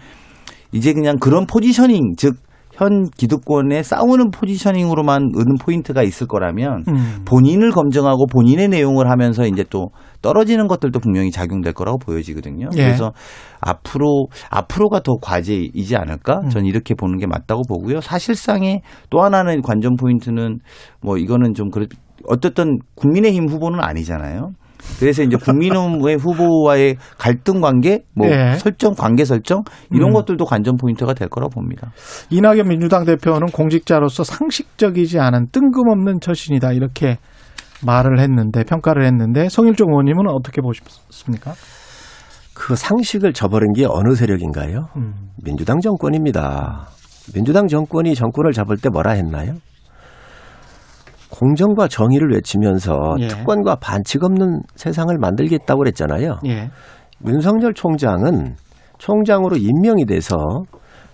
이제 그냥 그런 포지셔닝 즉 현 기득권에 싸우는 포지셔닝으로만 얻는 포인트가 있을 거라면 음. 본인을 검증하고 본인의 내용을 하면서 이제 또 떨어지는 것들도 분명히 작용될 거라고 보여지거든요. 예. 그래서 앞으로 앞으로가 더 과제이지 않을까? 음. 저는 이렇게 보는 게 맞다고 보고요. 사실상의 또 하나는 관전 포인트는 뭐 이거는 좀 그렇 어쨌든 국민의힘 후보는 아니잖아요. 그래서 이제 국민의힘의 [LAUGHS] 후보와의 갈등 관계, 뭐 예. 설정, 관계 설정 이런 음. 것들도 관전 포인트가 될 거라고 봅니다. 이낙연 민주당 대표는 공직자로서 상식적이지 않은 뜬금없는 처신이다 이렇게 말을 했는데 평가를 했는데 성일종 의원님은 어떻게 보십니까? 그 상식을 저버린 게 어느 세력인가요? 음. 민주당 정권입니다. 민주당 정권이 정권을 잡을 때 뭐라 했나요? 공정과 정의를 외치면서 예. 특권과 반칙 없는 세상을 만들겠다고 그랬잖아요. 예. 윤석열 총장은 총장으로 임명이 돼서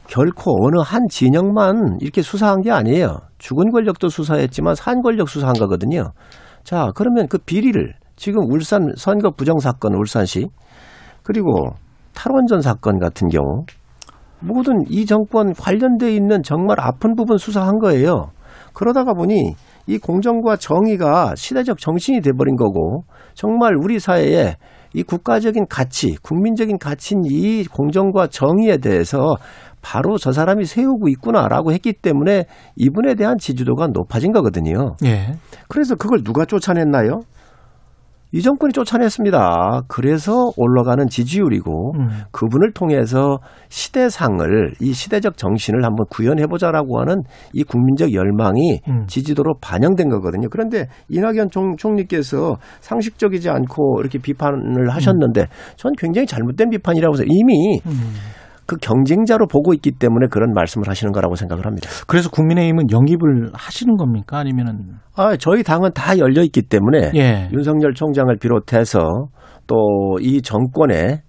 결코 어느 한 진영만 이렇게 수사한 게 아니에요. 죽은 권력도 수사했지만 산 권력 수사한 거거든요. 자, 그러면 그 비리를 지금 울산 선거 부정 사건 울산시 그리고 탈원전 사건 같은 경우 모든 이 정권 관련돼 있는 정말 아픈 부분 수사한 거예요. 그러다가 보니 이 공정과 정의가 시대적 정신이 돼버린 거고 정말 우리 사회에 이 국가적인 가치, 국민적인 가치인 이 공정과 정의에 대해서 바로 저 사람이 세우고 있구나라고 했기 때문에 이분에 대한 지지도가 높아진 거거든요. 예. 그래서 그걸 누가 쫓아냈나요? 이 정권이 쫓아냈습니다. 그래서 올라가는 지지율이고 음. 그분을 통해서 시대상을 이 시대적 정신을 한번 구현해 보자라고 하는 이 국민적 열망이 음. 지지도로 반영된 거거든요. 그런데 이낙연 총, 총리께서 상식적이지 않고 이렇게 비판을 하셨는데 전 굉장히 잘못된 비판이라고 해서 이미 음. 그 경쟁자로 보고 있기 때문에 그런 말씀을 하시는 거라고 생각을 합니다. 그래서 국민의힘은 영입을 하시는 겁니까? 아니면은 아, 저희 당은 다 열려 있기 때문에 예. 윤석열 총장을 비롯해서 또 이 정권의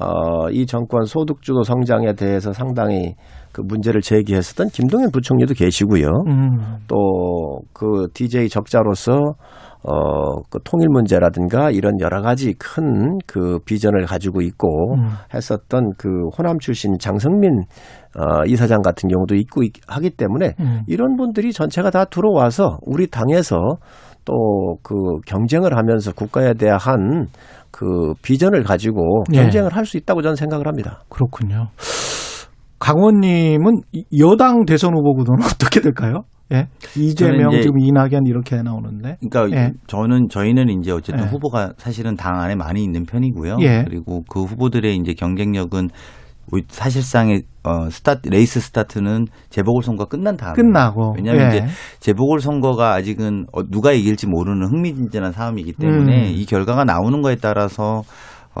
어, 이 정권 소득주도 성장에 대해서 상당히 그 문제를 제기했었던 김동연 부총리도 계시고요. 음. 또그 DJ 적자로서 어, 그 통일 문제라든가 이런 여러 가지 큰 그 비전을 가지고 있고 음. 했었던 그 호남 출신 장성민 어, 이사장 같은 경우도 있고 있- 하기 때문에 음. 이런 분들이 전체가 다 들어와서 우리 당에서 또 그 경쟁을 하면서 국가에 대한 그 비전을 가지고 예. 경쟁을 할수 있다고 저는 생각을 합니다. 그렇군요. 강원님은 이- 여당 대선 후보 구도는 [LAUGHS] 어떻게 될까요? 예. 이재명 이제- 지금 이낙연 이렇게 나오는데. 그러니까 예. 저는 저희는 이제 어쨌든 예. 후보가 사실은 당 안에 많이 있는 편이고요. 예. 그리고 그 후보들의 이제 경쟁력은 사실상의 어 스타트 레이스 스타트는 재보궐 선거 끝난 다음에 끝나고. 왜냐하면 예. 이제 재보궐 선거가 아직은 어, 누가 이길지 모르는 흥미진진한 싸움이기 때문에 음. 이 결과가 나오는 거에 따라서 어,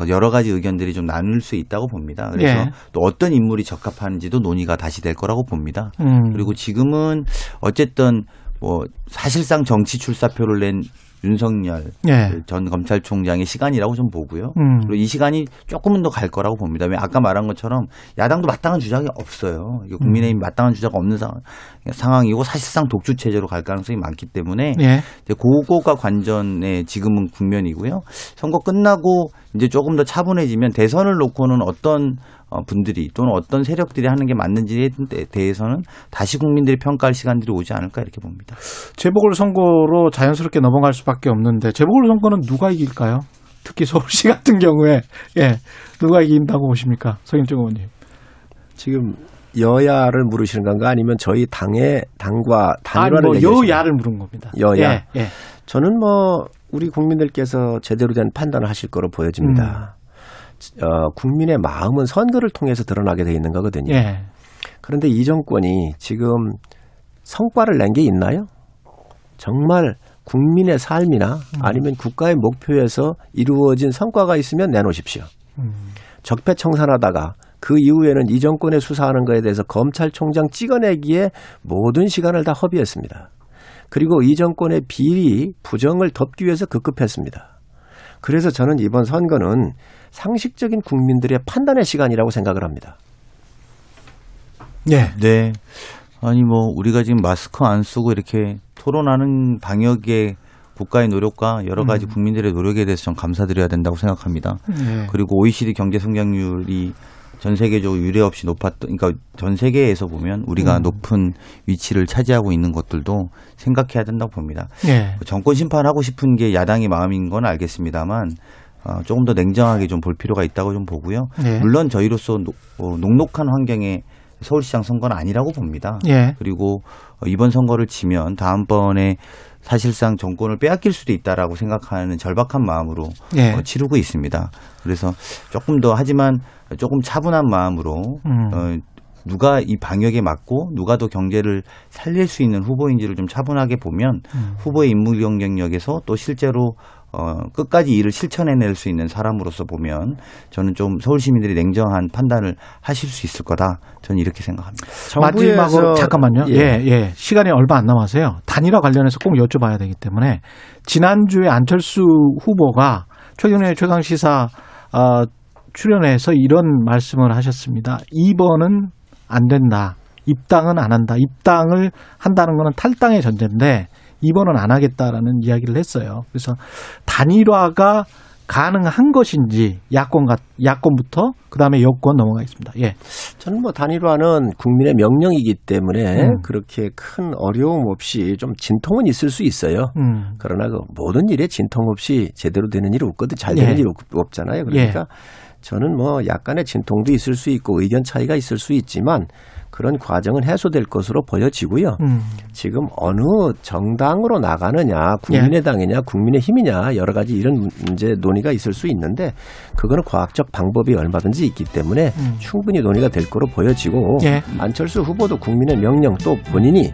여러 가지 의견들이 좀 나눌 수 있다고 봅니다. 그래서 예. 또 어떤 인물이 적합한지도 논의가 다시 될 거라고 봅니다. 음. 그리고 지금은 어쨌든 뭐 사실상 정치 출사표를 낸 윤석열 예. 전 검찰총장의 시간이라고 좀 보고요. 음. 그리고 이 시간이 조금은 더 갈 거라고 봅니다. 왜 아까 말한 것처럼 야당도 마땅한 주장이 없어요. 이게 음. 국민의힘 마땅한 주자가 없는 상황, 상황 이고 사실상 독주 체제로 갈 가능성이 많기 때문에 예. 이제 그거가 관전의 지금은 국면이고요. 선거 끝나고 이제 조금 더 차분해지면 대선을 놓고는 어떤 어, 분들이 또는 어떤 세력들이 하는 게 맞는지에 대해서는 다시 국민들이 평가할 시간들이 오지 않을까 이렇게 봅니다. 재보궐 선거로 자연스럽게 넘어갈 수밖에 없는데 재보궐 선거는 누가 이길까요? 특히 서울시 [LAUGHS] 같은 경우에 예 누가 이긴다고 보십니까, 서인정 의원님? 지금 여야를 물으시는 건가 아니면 저희 당의 당과 아니 단일화를 뭐 얘기하시는 여야를 물은 겁니다. 여야. 예, 예. 저는 뭐 우리 국민들께서 제대로 된 판단을 하실 거로 보여집니다. 어, 국민의 마음은 선거를 통해서 드러나게 돼 있는 거거든요. 예. 그런데 이 정권이 지금 성과를 낸 게 있나요? 정말 국민의 삶이나 아니면 국가의 목표에서 이루어진 성과가 있으면 내놓으십시오. 적폐 청산하다가 그 이후에는 이 정권에 수사하는 거에 대해서 검찰총장 찍어내기에 모든 시간을 다 허비했습니다. 그리고 이 정권의 비리, 부정을 덮기 위해서 급급했습니다. 그래서 저는 이번 선거는 상식적인 국민들의 판단의 시간이라고 생각을 합니다. 네. 네. 아니 뭐 우리가 지금 마스크 안 쓰고 이렇게 토론하는 방역의 국가의 노력과 여러 가지 국민들의 노력에 대해서 좀 감사드려야 된다고 생각합니다. 네. 그리고 OECD 경제 성장률이 전 세계적으로 유례 없이 높았던, 그러니까 전 세계에서 보면 우리가 음. 높은 위치를 차지하고 있는 것들도 생각해야 된다고 봅니다. 네. 정권 심판하고 싶은 게 야당의 마음인 건 알겠습니다만 어, 조금 더 냉정하게 좀 볼 필요가 있다고 좀 보고요. 네. 물론 저희로서 노- 어, 녹록한 환경의 서울시장 선거는 아니라고 봅니다. 예. 그리고 어, 이번 선거를 치면 다음번에 사실상 정권을 빼앗길 수도 있다라고 생각하는 절박한 마음으로 예. 어, 치르고 있습니다. 그래서 조금 더 하지만 조금 차분한 마음으로 음. 어, 누가 이 방역에 맞고 누가 더 경제를 살릴 수 있는 후보인지를 좀 차분하게 보면 음. 후보의 인물 경쟁력에서 또 실제로 어, 끝까지 일을 실천해낼 수 있는 사람으로서 보면 저는 좀 서울 시민들이 냉정한 판단을 하실 수 있을 거다. 저는 이렇게 생각합니다. 마지막으로 잠깐만요. 예. 예, 예. 시간이 얼마 안 남아서요. 단일화 관련해서 꼭 여쭤봐야 되기 때문에 지난주에 안철수 후보가 최경련의 최강 시사 어, 출연해서 이런 말씀을 하셨습니다. 2번은 안 된다. 입당은 안 한다. 입당을 한다는 거는 탈당의 전제인데 2번은 안 하겠다라는 이야기를 했어요. 그래서 단일화가 가능한 것인지 야권 가 야권부터 그다음에 여권 넘어가겠습니다. 예. 저는 뭐 단일화는 국민의 명령이기 때문에 음. 그렇게 큰 어려움 없이 좀 진통은 있을 수 있어요. 음. 그러나 그 모든 일에 진통 없이 제대로 되는 일 없거든 잘 되는 예. 일 없- 없잖아요. 그러니까 저는 뭐 약간의 진통도 있을 수 있고 의견 차이가 있을 수 있지만 그런 과정은 해소될 것으로 보여지고요. 음. 지금 어느 정당으로 나가느냐, 국민의당이냐, 국민의힘이냐 여러 가지 이런 문제 논의가 있을 수 있는데 그거는 과학적 방법이 얼마든지 있기 때문에 음. 충분히 논의가 될 거로 보여지고 예. 안철수 후보도 국민의 명령 또 본인이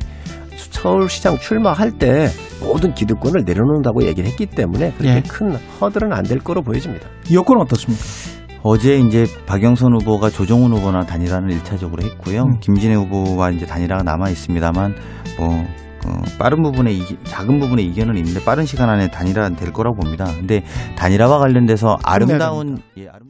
서울시장 출마할 때 모든 기득권을 내려놓는다고 얘기를 했기 때문에 그렇게 예. 큰 허들은 안 될 거로 보여집니다. 여권은 어떻습니까? 어제 이제 박영선 후보가 조정훈 후보나 단일화를 1차적으로 했고요. 음. 김진애 후보와 이제 단일화가 남아 있습니다만 뭐 어, 빠른 부분에 이, 작은 부분의 이견은 있는데 빠른 시간 안에 단일화는 될 거라고 봅니다. 근데 단일화와 관련돼서 아름다운 예, 아름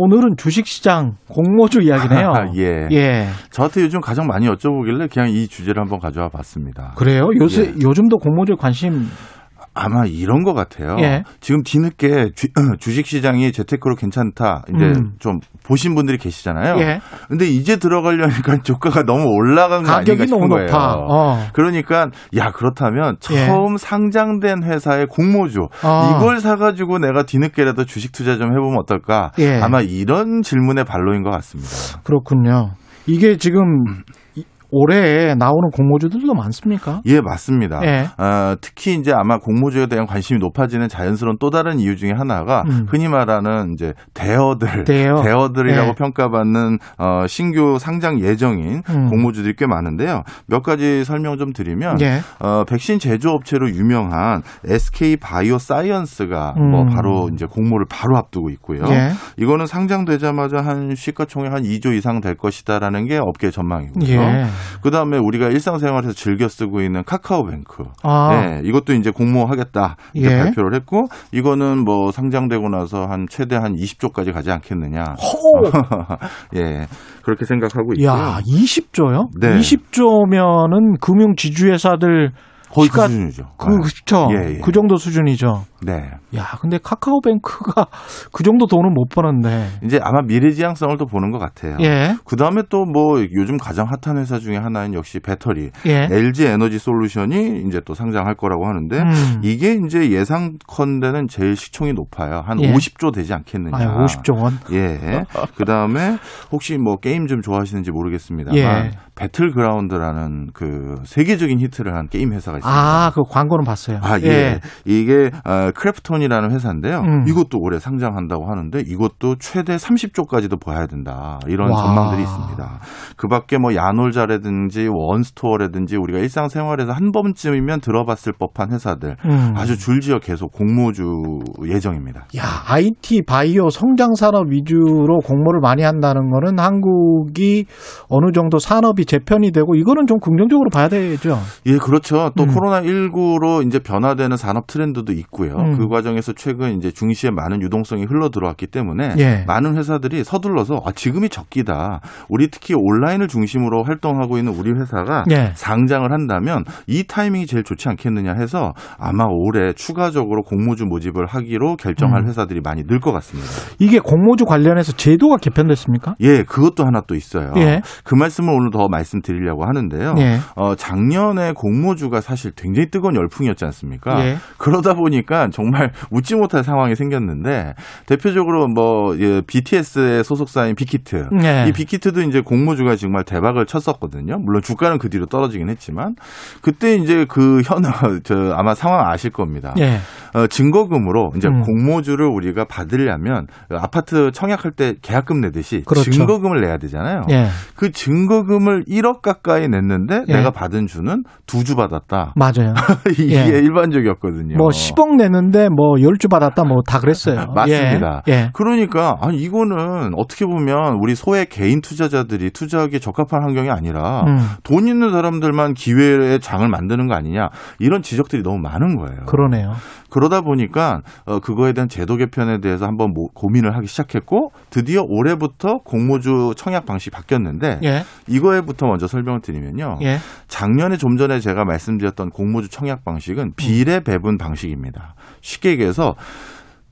오늘은 주식시장 공모주 이야기네요. 아, [LAUGHS] 예. 예. 저한테 요즘 가장 많이 여쭤보길래 그냥 이 주제를 한번 가져와 봤습니다. 그래요? 요새 예. 요즘도 공모주에 관심 아마 이런 것 같아요. 예. 지금 뒤늦게 주, [CLEARS THROAT] 식 시장이 재테크로 괜찮다. 이제 음. 좀 보신 분들이 계시잖아요. 예. 근데 이제 들어가려니까 [LAUGHS] 주가가 너무 올라간 거 아닌가 싶은 너무 거예요. 높아. 어. 그러니까 야 그렇다면 예. 처음 상장된 회사의 공모주 어. 이걸 사가지고 내가 뒤늦게라도 주식 투자 좀 해보면 어떨까? 예. 아마 이런 질문의 반로인 것 같습니다. 그렇군요. 이게 지금 이- 올해 나오는 공모주들도 많습니까? 예, 맞습니다. 예. 어, 특히 이제 아마 공모주에 대한 관심이 높아지는 자연스러운 또 다른 이유 중에 하나가 음. 흔히 말하는 이제 대어들, 대어. 들이라고 예. 평가받는 어, 신규 상장 예정인 음. 공모주들이 꽤 많은데요. 몇 가지 설명 좀 드리면 예. 어, 백신 제조업체로 유명한 SK 바이오 사이언스가 음. 뭐 바로 이제 공모를 바로 앞두고 있고요. 예. 이거는 상장되자마자 한 시가총액 한 2조 이상 될 것이다라는 게 업계 전망이고요. 예. 그다음에 우리가 일상생활에서 즐겨 쓰고 있는 카카오뱅크. 아. 네, 이것도 이제 공모하겠다 이렇게 예. 발표를 했고 이거는 뭐 상장되고 나서 한 최대 한 20조까지 가지 않겠느냐. 허! [LAUGHS] 예. 그렇게 생각하고 있고요. 야, 20조요? 네. 20조면은 금융 지주회사들 거의 시가- 그 수준이죠. 그, 그쵸. 예, 예. 그 정도 수준이죠. 네. 야, 근데 카카오뱅크가 [LAUGHS] 그 정도 돈은 못 버는데. 이제 아마 미래지향성을 또 보는 것 같아요. 예. 그 다음에 또 뭐 요즘 가장 핫한 회사 중에 하나인 역시 배터리. 예. LG 에너지 솔루션이 이제 또 상장할 거라고 하는데 음. 이게 이제 예상컨대는 제일 시총이 높아요. 한 예. 50조 되지 않겠느냐. 아, 50조 원. 예. 그 다음에 혹시 뭐 게임 좀 좋아하시는지 모르겠습니다만 예. 배틀그라운드라는 그 세계적인 히트를 한 게임 회사가 있습니다. 아, 그 광고는 봤어요. 아, 예. 이게 어, 크래프톤이라는 회사인데요. 음. 이것도 올해 상장한다고 하는데 이것도 최대 30조까지도 봐야 된다. 이런 와. 전망들이 있습니다. 그 밖에 뭐 야놀자라든지 원스토어라든지 우리가 일상생활에서 한 번쯤이면 들어봤을 법한 회사들 음. 아주 줄지어 계속 공모주 예정입니다. 야, IT 바이오 성장 산업 위주로 공모를 많이 한다는 거는 한국이 어느 정도 산업이 재편이 되고 이거는 좀 긍정적으로 봐야 되죠. 예, 그렇죠. 또 음. 코로나 19로 이제 변화되는 산업 트렌드도 있고요. 음. 그 과정에서 최근 이제 중시에 많은 유동성이 흘러 들어왔기 때문에 예. 많은 회사들이 서둘러서 아, 지금이 적기다. 우리 특히 온라인을 중심으로 활동하고 있는 우리 회사가 예. 상장을 한다면 이 타이밍이 제일 좋지 않겠느냐 해서 아마 올해 추가적으로 공모주 모집을 하기로 결정할 음. 회사들이 많이 늘 것 같습니다. 이게 공모주 관련해서 제도가 개편됐습니까? 예, 그것도 하나 또 있어요. 예. 그 말씀을 오늘 더 말씀드리려고 하는데요. 예. 어, 작년에 공모주가 사실 굉장히 뜨거운 열풍이었지 않습니까? 예. 그러다 보니까 정말 웃지 못할 상황이 생겼는데 대표적으로 뭐 예, BTS의 소속사인 빅히트. 예. 이 빅히트도 이제 공모주가 정말 대박을 쳤었거든요. 물론 주가는 그 뒤로 떨어지긴 했지만 그때 이제 그 현, [LAUGHS] 저 아마 상황 아실 겁니다. 예. 어, 증거금으로 이제 음. 공모주를 우리가 받으려면 아파트 청약할 때 계약금 내듯이 그렇죠. 증거금을 내야 되잖아요. 예. 그 증거금을 1억 가까이 냈는데 예. 내가 받은 주는 두 주 받았다. 맞아요. [LAUGHS] 이게 예. 일반적이었거든요. 뭐 10억 내는데 뭐 10주 받았다 뭐 다 그랬어요. [LAUGHS] 맞습니다. 예. 예. 그러니까 아니 이거는 어떻게 보면 우리 소액 개인 투자자들이 투자하기에 적합한 환경이 아니라 음. 돈 있는 사람들만 기회의 장을 만드는 거 아니냐 이런 지적들이 너무 많은 거예요. 그러네요. 그러다 보니까 어, 그거에 대한 제도 개편에 대해서 한번 모- 고민을 하기 시작했고 드디어 올해부터 공모주 청약 방식이 바뀌었는데 예. 이거에부터 먼저 설명을 드리면요. 예. 작년에 좀 전에 제가 말씀드렸던 공모주 청약 방식은 비례 배분 방식입니다. 쉽게 얘기해서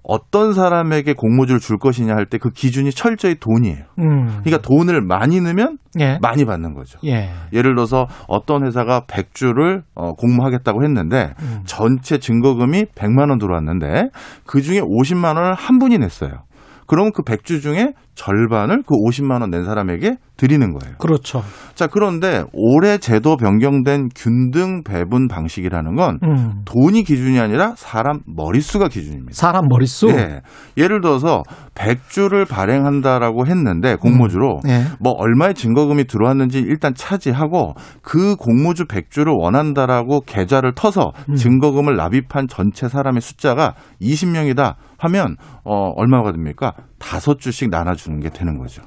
어떤 사람에게 공모주를 줄 것이냐 할 때 그 기준이 철저히 돈이에요. 음. 그러니까 돈을 많이 넣으면 예. 많이 받는 거죠. 예. 예를 들어서 어떤 회사가 100주를 어, 공모하겠다고 했는데 음. 전체 증거금이 100만 원 들어왔는데 그 중에 50만 원을 한 분이 냈어요. 그러면 그 100주 중에 절반을 그 50만 원 낸 사람에게 드리는 거예요. 그렇죠. 자, 그런데 올해 제도 변경된 균등 배분 방식이라는 건 음. 돈이 기준이 아니라 사람 머릿수가 기준입니다. 사람 머릿수. 예. 예를 들어서 100주를 발행한다라고 했는데 공모주로 예. 뭐 얼마의 증거금이 들어왔는지 일단 차지하고 그 공모주 100주를 원한다라고 계좌를 터서 음. 증거금을 납입한 전체 사람의 숫자가 20명이다 하면 어 얼마가 됩니까? 다섯 주씩 나눠주는 게 되는 거죠.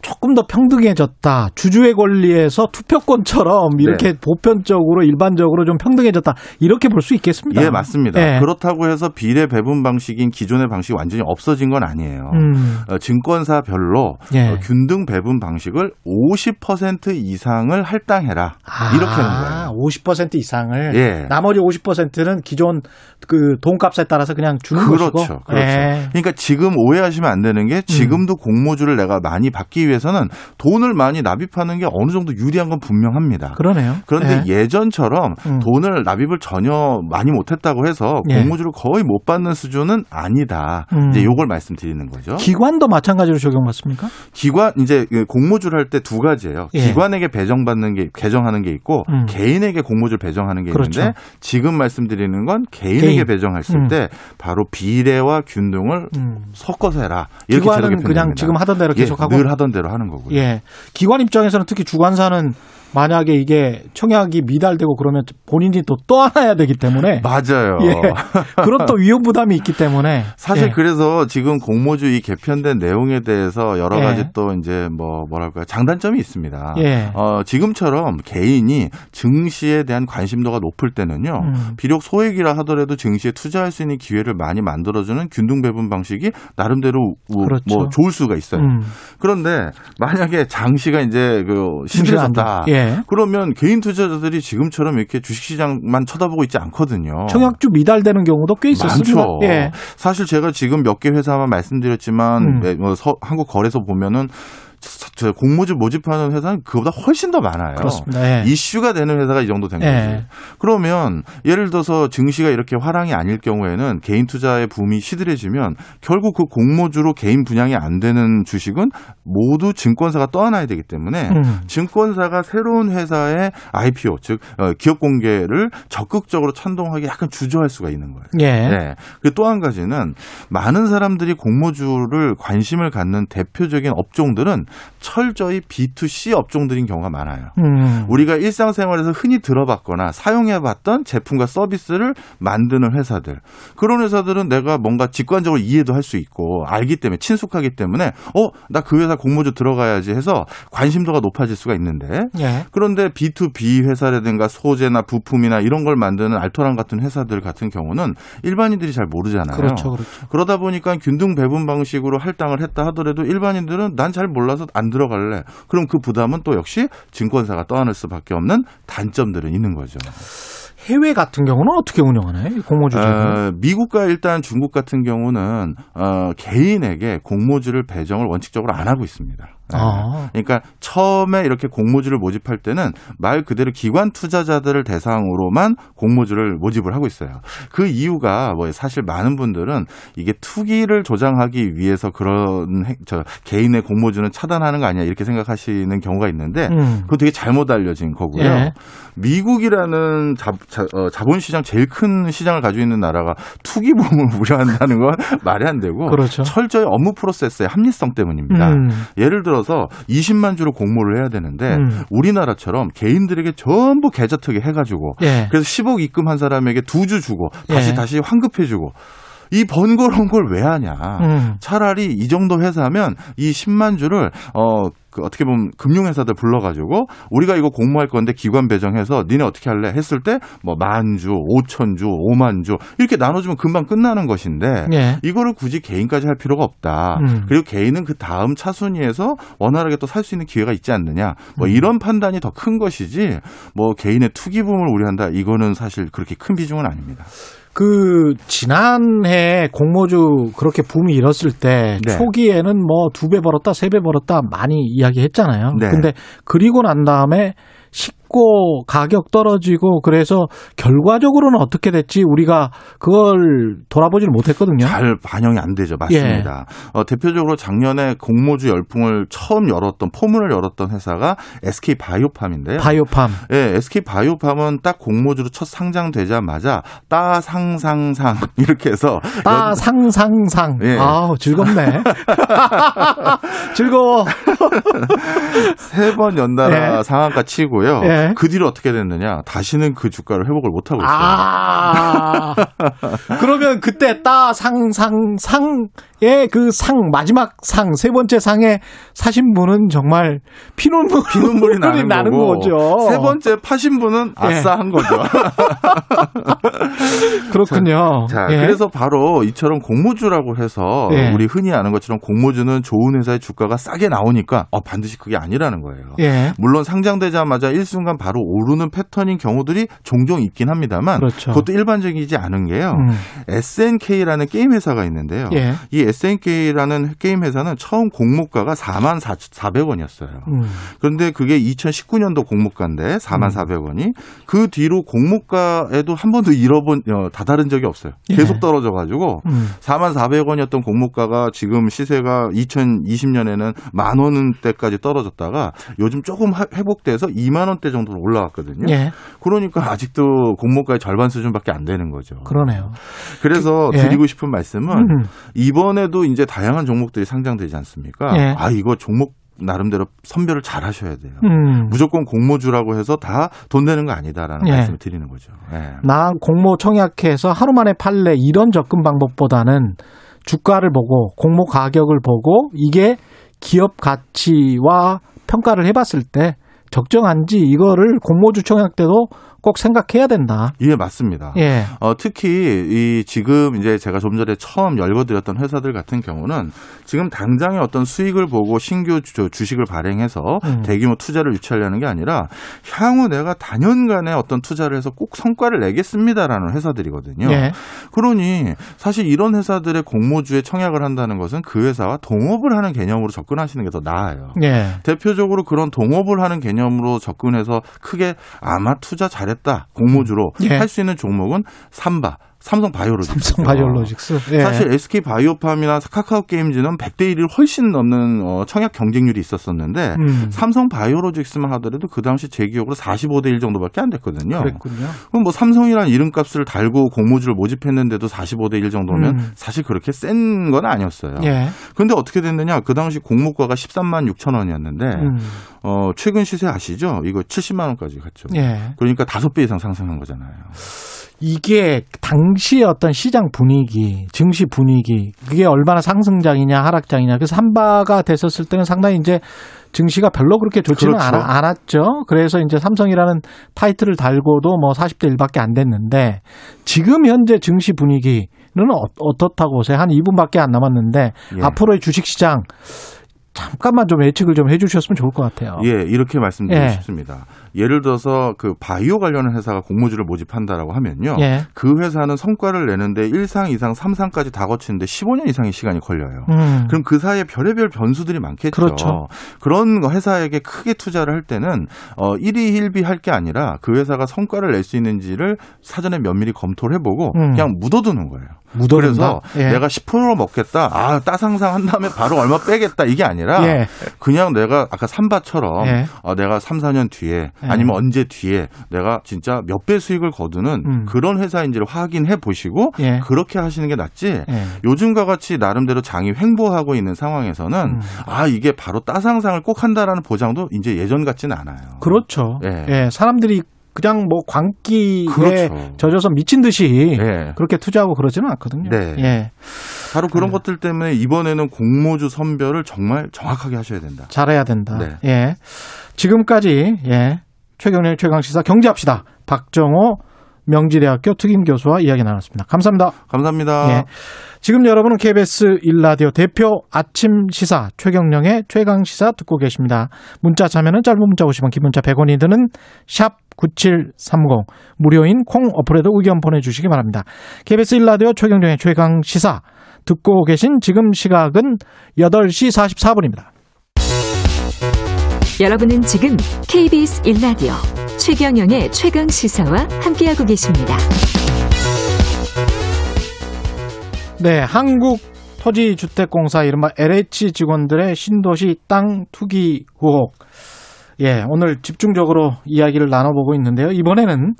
조금 더 평등해졌다. 주주의 권리에서 투표권처럼 이렇게 네. 보편적으로 일반적으로 좀 평등해졌다. 이렇게 볼 수 있겠습니다. 예, 맞습니다. 예. 그렇다고 해서 비례 배분 방식인 기존의 방식이 완전히 없어진 건 아니에요. 음. 어, 증권사별로 예. 어, 균등 배분 방식을 50% 이상을 할당해라. 아, 이렇게 하는 거예요. 50% 이상을 예. 나머지 50%는 기존 그 돈값에 따라서 그냥 주는 그렇죠. 것이고. 그렇죠. 예. 그러니까 지금 오해하시면 안 되는 게 지금도 공모주를 내가 많이 받기 위해서는 돈을 많이 납입하는 게 어느 정도 유리한 건 분명합니다. 그러네요. 그런데 예. 예전처럼 음. 돈을 납입을 전혀 많이 못했다고 해서 예. 공모주를 거의 못 받는 수준은 아니다. 음. 이제 요걸 말씀드리는 거죠. 기관도 마찬가지로 적용받습니까? 기관 이제 그 공모주를 할 때 두 가지예요. 예. 기관에게 배정받는 게 배정하는 게 있고 음. 개인에게 공모주를 배정하는 게 그렇죠. 있는데 지금 말씀드리는 건 개인에게 개인. 배정했을 음. 때 바로 비례와 균등을 음. 섞어서 해라. 이렇게 기관은. 그냥 지금 하던 대로 예, 계속하고 늘 하던 대로 하는 거고요. 예. 기관 입장에서는 특히 주관사는 만약에 이게 청약이 미달되고 그러면 본인이 또 떠안아야 되기 때문에 맞아요. 예. [LAUGHS] 그런 또 위험 부담이 있기 때문에 사실 예. 그래서 지금 공모주 이 개편된 내용에 대해서 여러 예. 가지 또 이제 뭐 뭐랄까요 장단점이 있습니다. 예. 어, 지금처럼 개인이 증시에 대한 관심도가 높을 때는요. 음. 비록 소액이라 하더라도 증시에 투자할 수 있는 기회를 많이 만들어주는 균등 배분 방식이 나름대로 우- 그렇죠. 뭐 좋을 수가 있어요. 음. 그런데 만약에 장시가 이제 그 시들해졌다. 돼. 예. 예. 그러면 개인 투자자들이 지금처럼 이렇게 주식시장만 쳐다보고 있지 않거든요. 청약주 미달되는 경우도 꽤 있었습니다. 많죠. 예. 사실 제가 지금 몇 개 회사만 말씀드렸지만 음. 네, 뭐 서- 한국 거래소 보면은 저- 저 공모주 모집하는 회사는 그보다 훨씬 더 많아요. 그렇습니다. 예. 이슈가 되는 회사가 이 정도 된 예. 거지. 그러면 예를 들어서 증시가 이렇게 화랑이 아닐 경우에는 개인 투자의 붐이 시들해지면 결국 그 공모주로 개인 분양이 안 되는 주식은 모두 증권사가 떠안아야 되기 때문에 음. 증권사가 새로운 회사의 IPO 즉 어, 기업 공개를 적극적으로 찬동하게 약간 주저할 수가 있는 거예요. 예. 네. 또한 가지는 많은 사람들이 공모주를 관심을 갖는 대표적인 업종들은 철저히 B2C 업종들인 경우가 많아요. 음. 우리가 일상생활에서 흔히 들어봤거나 사용해봤던 제품과 서비스를 만드는 회사들. 그런 회사들은 내가 뭔가 직관적으로 이해도 할 수 있고 알기 때문에 친숙하기 때문에 어, 나 그 회사 공모주 들어가야지 해서 관심도가 높아질 수가 있는데 예. 그런데 B2B 회사라든가 소재나 부품이나 이런 걸 만드는 알토란 같은 회사들 같은 경우는 일반인들이 잘 모르잖아요. 그렇죠, 그렇죠. 그러다 보니까 균등 배분 방식으로 할당을 했다 하더라도 일반인들은 난 잘 몰라서 안 들어갈래. 그럼 그 부담은 또 역시 증권사가 떠안을 수밖에 없는 단점들은 있는 거죠. 해외 같은 경우는 어떻게 운영하나요? 이 공모주를? 어, 미국과 일단 중국 같은 경우는 어, 개인에게 공모주를 배정을 원칙적으로 안 하고 있습니다. 네. 아. 그러니까 처음에 이렇게 공모주를 모집할 때는 말 그대로 기관 투자자들을 대상으로만 공모주를 모집을 하고 있어요. 그 이유가 뭐 사실 많은 분들은 이게 투기를 조장하기 위해서 그런 행- 저 개인의 공모주는 차단하는 거 아니야 이렇게 생각하시는 경우가 있는데 음. 그거 되게 잘못 알려진 거고요. 예. 미국이라는 자, 자, 어, 자본시장 제일 큰 시장을 가지고 있는 나라가 투기범을 [LAUGHS] 우려한다는 건 말이 안 되고 그렇죠. 철저히 업무 프로세스의 합리성 때문입니다. 음. 예를 들어 서 20만 주로 공모를 해야 되는데 음. 우리나라처럼 개인들에게 전부 계좌특위 해가지고 예. 그래서 10억 입금한 사람에게 두 주 주고 다시 예. 다시 환급해주고 이 번거로운 걸 왜 하냐. 음. 차라리 이 정도 회사면 이 10만 주를 어, 그 어떻게 보면 금융회사들 불러가지고 우리가 이거 공모할 건데 기관 배정해서 니네 어떻게 할래 했을 때 뭐 만 주, 오천 주, 오만 주 이렇게 나눠주면 금방 끝나는 것인데 예. 이거를 굳이 개인까지 할 필요가 없다. 음. 그리고 개인은 그 다음 차순위에서 원활하게 또 살 수 있는 기회가 있지 않느냐. 뭐 음. 이런 판단이 더 큰 것이지 뭐 개인의 투기붐을 우려한다. 이거는 사실 그렇게 큰 비중은 아닙니다. 그 지난해 공모주 그렇게 붐이 일었을 때 네. 초기에는 뭐 두 배 벌었다 세 배 벌었다 많이 이야기했잖아요. 네. 근데 그리고 난 다음에 식 고 가격 떨어지고 그래서 결과적으로는 어떻게 됐지 우리가 그걸 돌아보지를 못했거든요. 잘 반영이 안 되죠. 맞습니다. 어, 대표적으로 작년에 공모주 열풍을 처음 열었던 포문을 열었던 회사가 SK 바이오팜인데요. 바이오팜. 예, SK 바이오팜은 딱 공모주로 첫 상장되자마자 따상상상 [LAUGHS] 이렇게 해서 아 상상상. 예. 아우 즐겁네. [LAUGHS] 즐거워. [LAUGHS] 세 번 연달아 예. 상한가 치고요. 예. 그 뒤로 어떻게 됐느냐? 다시는 그 주가를 회복을 못 하고 있어요. 아. [LAUGHS] 그러면 그때 따 상상상 의그상 마지막 상 세 번째 상에 사신 분은 정말 피눈물 피눈물이 나는, 나는 거죠. 세 번째 파신 분은 예. 아싸한 거죠. [LAUGHS] 그렇군요. 자, 예. 그래서 바로 이처럼 공모주라고 해서 예. 우리 흔히 아는 것처럼 공모주는 좋은 회사의 주가가 싸게 나오니까 어, 반드시 그게 아니라는 거예요. 예. 물론 상장되자마자 일순간 바로 오르는 패턴인 경우들이 종종 있긴 합니다만 그렇죠. 그것도 일반적이지 않은 게요. 음. SNK라는 게임 회사가 있는데요. 예. 이 SNK라는 게임 회사는 처음 공모가가 4만 400원이었어요. 음. 그런데 그게 2019년도 공모가인데 4만 400원이 그 뒤로 공모가에도 한 번도 잃어본 어, 다다른 적이 없어요. 예. 계속 떨어져 가지고 음. 4만 400원이었던 공모가가 지금 시세가 2020년에는 만 원대까지 떨어졌다가 요즘 조금 하- 회복돼서 2만 원대 정도로 올라왔거든요. 예. 그러니까 아직도 공모가의 절반 수준밖에 안 되는 거죠. 그러네요. 그래서 그- 예. 드리고 싶은 말씀은 음. 이번에도 이제 다양한 종목들이 상장되지 않습니까? 예. 아 이거 종목 나름대로 선별을 잘 하셔야 돼요. 음. 무조건 공모주라고 해서 다돈 되는 거 아니다라는 예. 말씀을 드리는 거죠. 예. 나 공모 청약해서 하루 만에 팔래 이런 접근 방법보다는 주가를 보고 공모 가격을 보고 이게 기업 가치와 평가를 해봤을 때 적정한지 이거를 공모주 청약 때도 꼭 생각해야 된다. 예, 맞습니다. 예. 어, 특히 이 지금 이제 제가 좀 전에 처음 열거드렸던 회사들 같은 경우는 지금 당장의 어떤 수익을 보고 신규 주, 주식을 발행해서 음. 대규모 투자를 유치하려는 게 아니라 향후 내가 단연간의 어떤 투자를 해서 꼭 성과를 내겠습니다라는 회사들이거든요. 예. 그러니 사실 이런 회사들의 공모주에 청약을 한다는 것은 그 회사와 동업을 하는 개념으로 접근하시는 게 더 나아요. 예. 대표적으로 그런 동업을 하는 개념으로 접근해서 크게 아마 투자 잘했다 공모주로 예. 할수 있는 종목은 삼바. 삼성 바이오로직스. 삼성 바이오로직스. 예. 사실 SK 바이오팜이나 카카오 게임즈는 100대 1을 훨씬 넘는 어, 청약 경쟁률이 있었었는데 음. 삼성 바이오로직스만 하더라도 그 당시 제 기억으로 45대 1 정도밖에 안 됐거든요. 그랬군요. 그럼 뭐 삼성이라는 이름값을 달고 공모주를 모집했는데도 45대 1 정도면 음. 사실 그렇게 센 건 아니었어요. 예. 근데 어떻게 됐느냐? 그 당시 공모가가 13만 6천 원이었는데 음. 어, 최근 시세 아시죠? 이거 70만 원까지 갔죠. 예. 그러니까 다섯 배 이상 상승한 거잖아요. 이게 당시의 어떤 시장 분위기, 증시 분위기, 그게 얼마나 상승장이냐, 하락장이냐. 그래서 한바가 됐었을 때는 상당히 이제 증시가 별로 그렇게 좋지는 그렇죠. 않았죠. 그래서 이제 삼성이라는 타이틀을 달고도 뭐 40대 1밖에 안 됐는데 지금 현재 증시 분위기는 어, 떻다고 보세요? 한 2분밖에 안 남았는데 예. 앞으로의 주식 시장 잠깐만 좀 예측을 좀 해주셨으면 좋을 것 같아요. 예, 이렇게 말씀드리고 예. 싶습니다. 예를 들어서 그 바이오 관련 회사가 공모주를 모집한다라고 하면요. 예. 그 회사는 성과를 내는데 1상, 2상, 3상까지 다 거치는데 15년 이상의 시간이 걸려요. 음. 그럼 그 사이에 별의별 변수들이 많겠죠. 그렇죠. 런 회사에게 크게 투자를 할 때는 어 1위 1비 할 게 아니라 그 회사가 성과를 낼 수 있는지를 사전에 면밀히 검토를 해보고 음. 그냥 묻어두는 거예요. 묻어둔다? 그래서 예. 내가 10% 먹겠다. 아, 따상상 한 다음에 바로 얼마 빼겠다. 이게 아니라 예. 그냥 내가 아까 삼바처럼 예. 어, 내가 3, 4년 뒤에 예. 아니면 언제 뒤에 내가 진짜 몇 배 수익을 거두는 음. 그런 회사인지를 확인해 보시고 예. 그렇게 하시는 게 낫지. 예. 요즘과 같이 나름대로 장이 횡보하고 있는 상황에서는 음. 아 이게 바로 따상상을 꼭 한다라는 보장도 이제 예전 같지는 않아요. 그렇죠. 예. 예. 사람들이 그냥 뭐 광기에 그렇죠. 젖어서 미친 듯이 예. 그렇게 투자하고 그러지는 않거든요. 네. 예. 바로 그런 네. 것들 때문에 이번에는 공모주 선별을 정말 정확하게 하셔야 된다. 잘해야 된다. 네. 예. 지금까지 예. 최경련 최강 시사 경제합시다. 박정호 명지대학교 특임 교수와 이야기 나눴습니다. 감사합니다. 감사합니다. 예. 지금 여러분은 KBS 일라디오 대표 아침 시사 최경령의 최강 시사 듣고 계십니다. 문자 참여는 짧은 문자 50원, 긴 문자 100원이 드는 샵 9730 무료인 콩 어플에도 의견 보내 주시기 바랍니다. KBS 일라디오 최경령의 최강 시사 듣고 계신 지금 시각은 8시 44분입니다. 여러분은 지금 KBS 1라디오 최경영의 최강 시사와 함께하고 계십니다. 네, 한국 토지 주택공사 이른바 LH 직원들의 신도시 땅 투기 의혹. 예, 오늘 집중적으로 이야기를 나눠보고 있는데요. 이번에는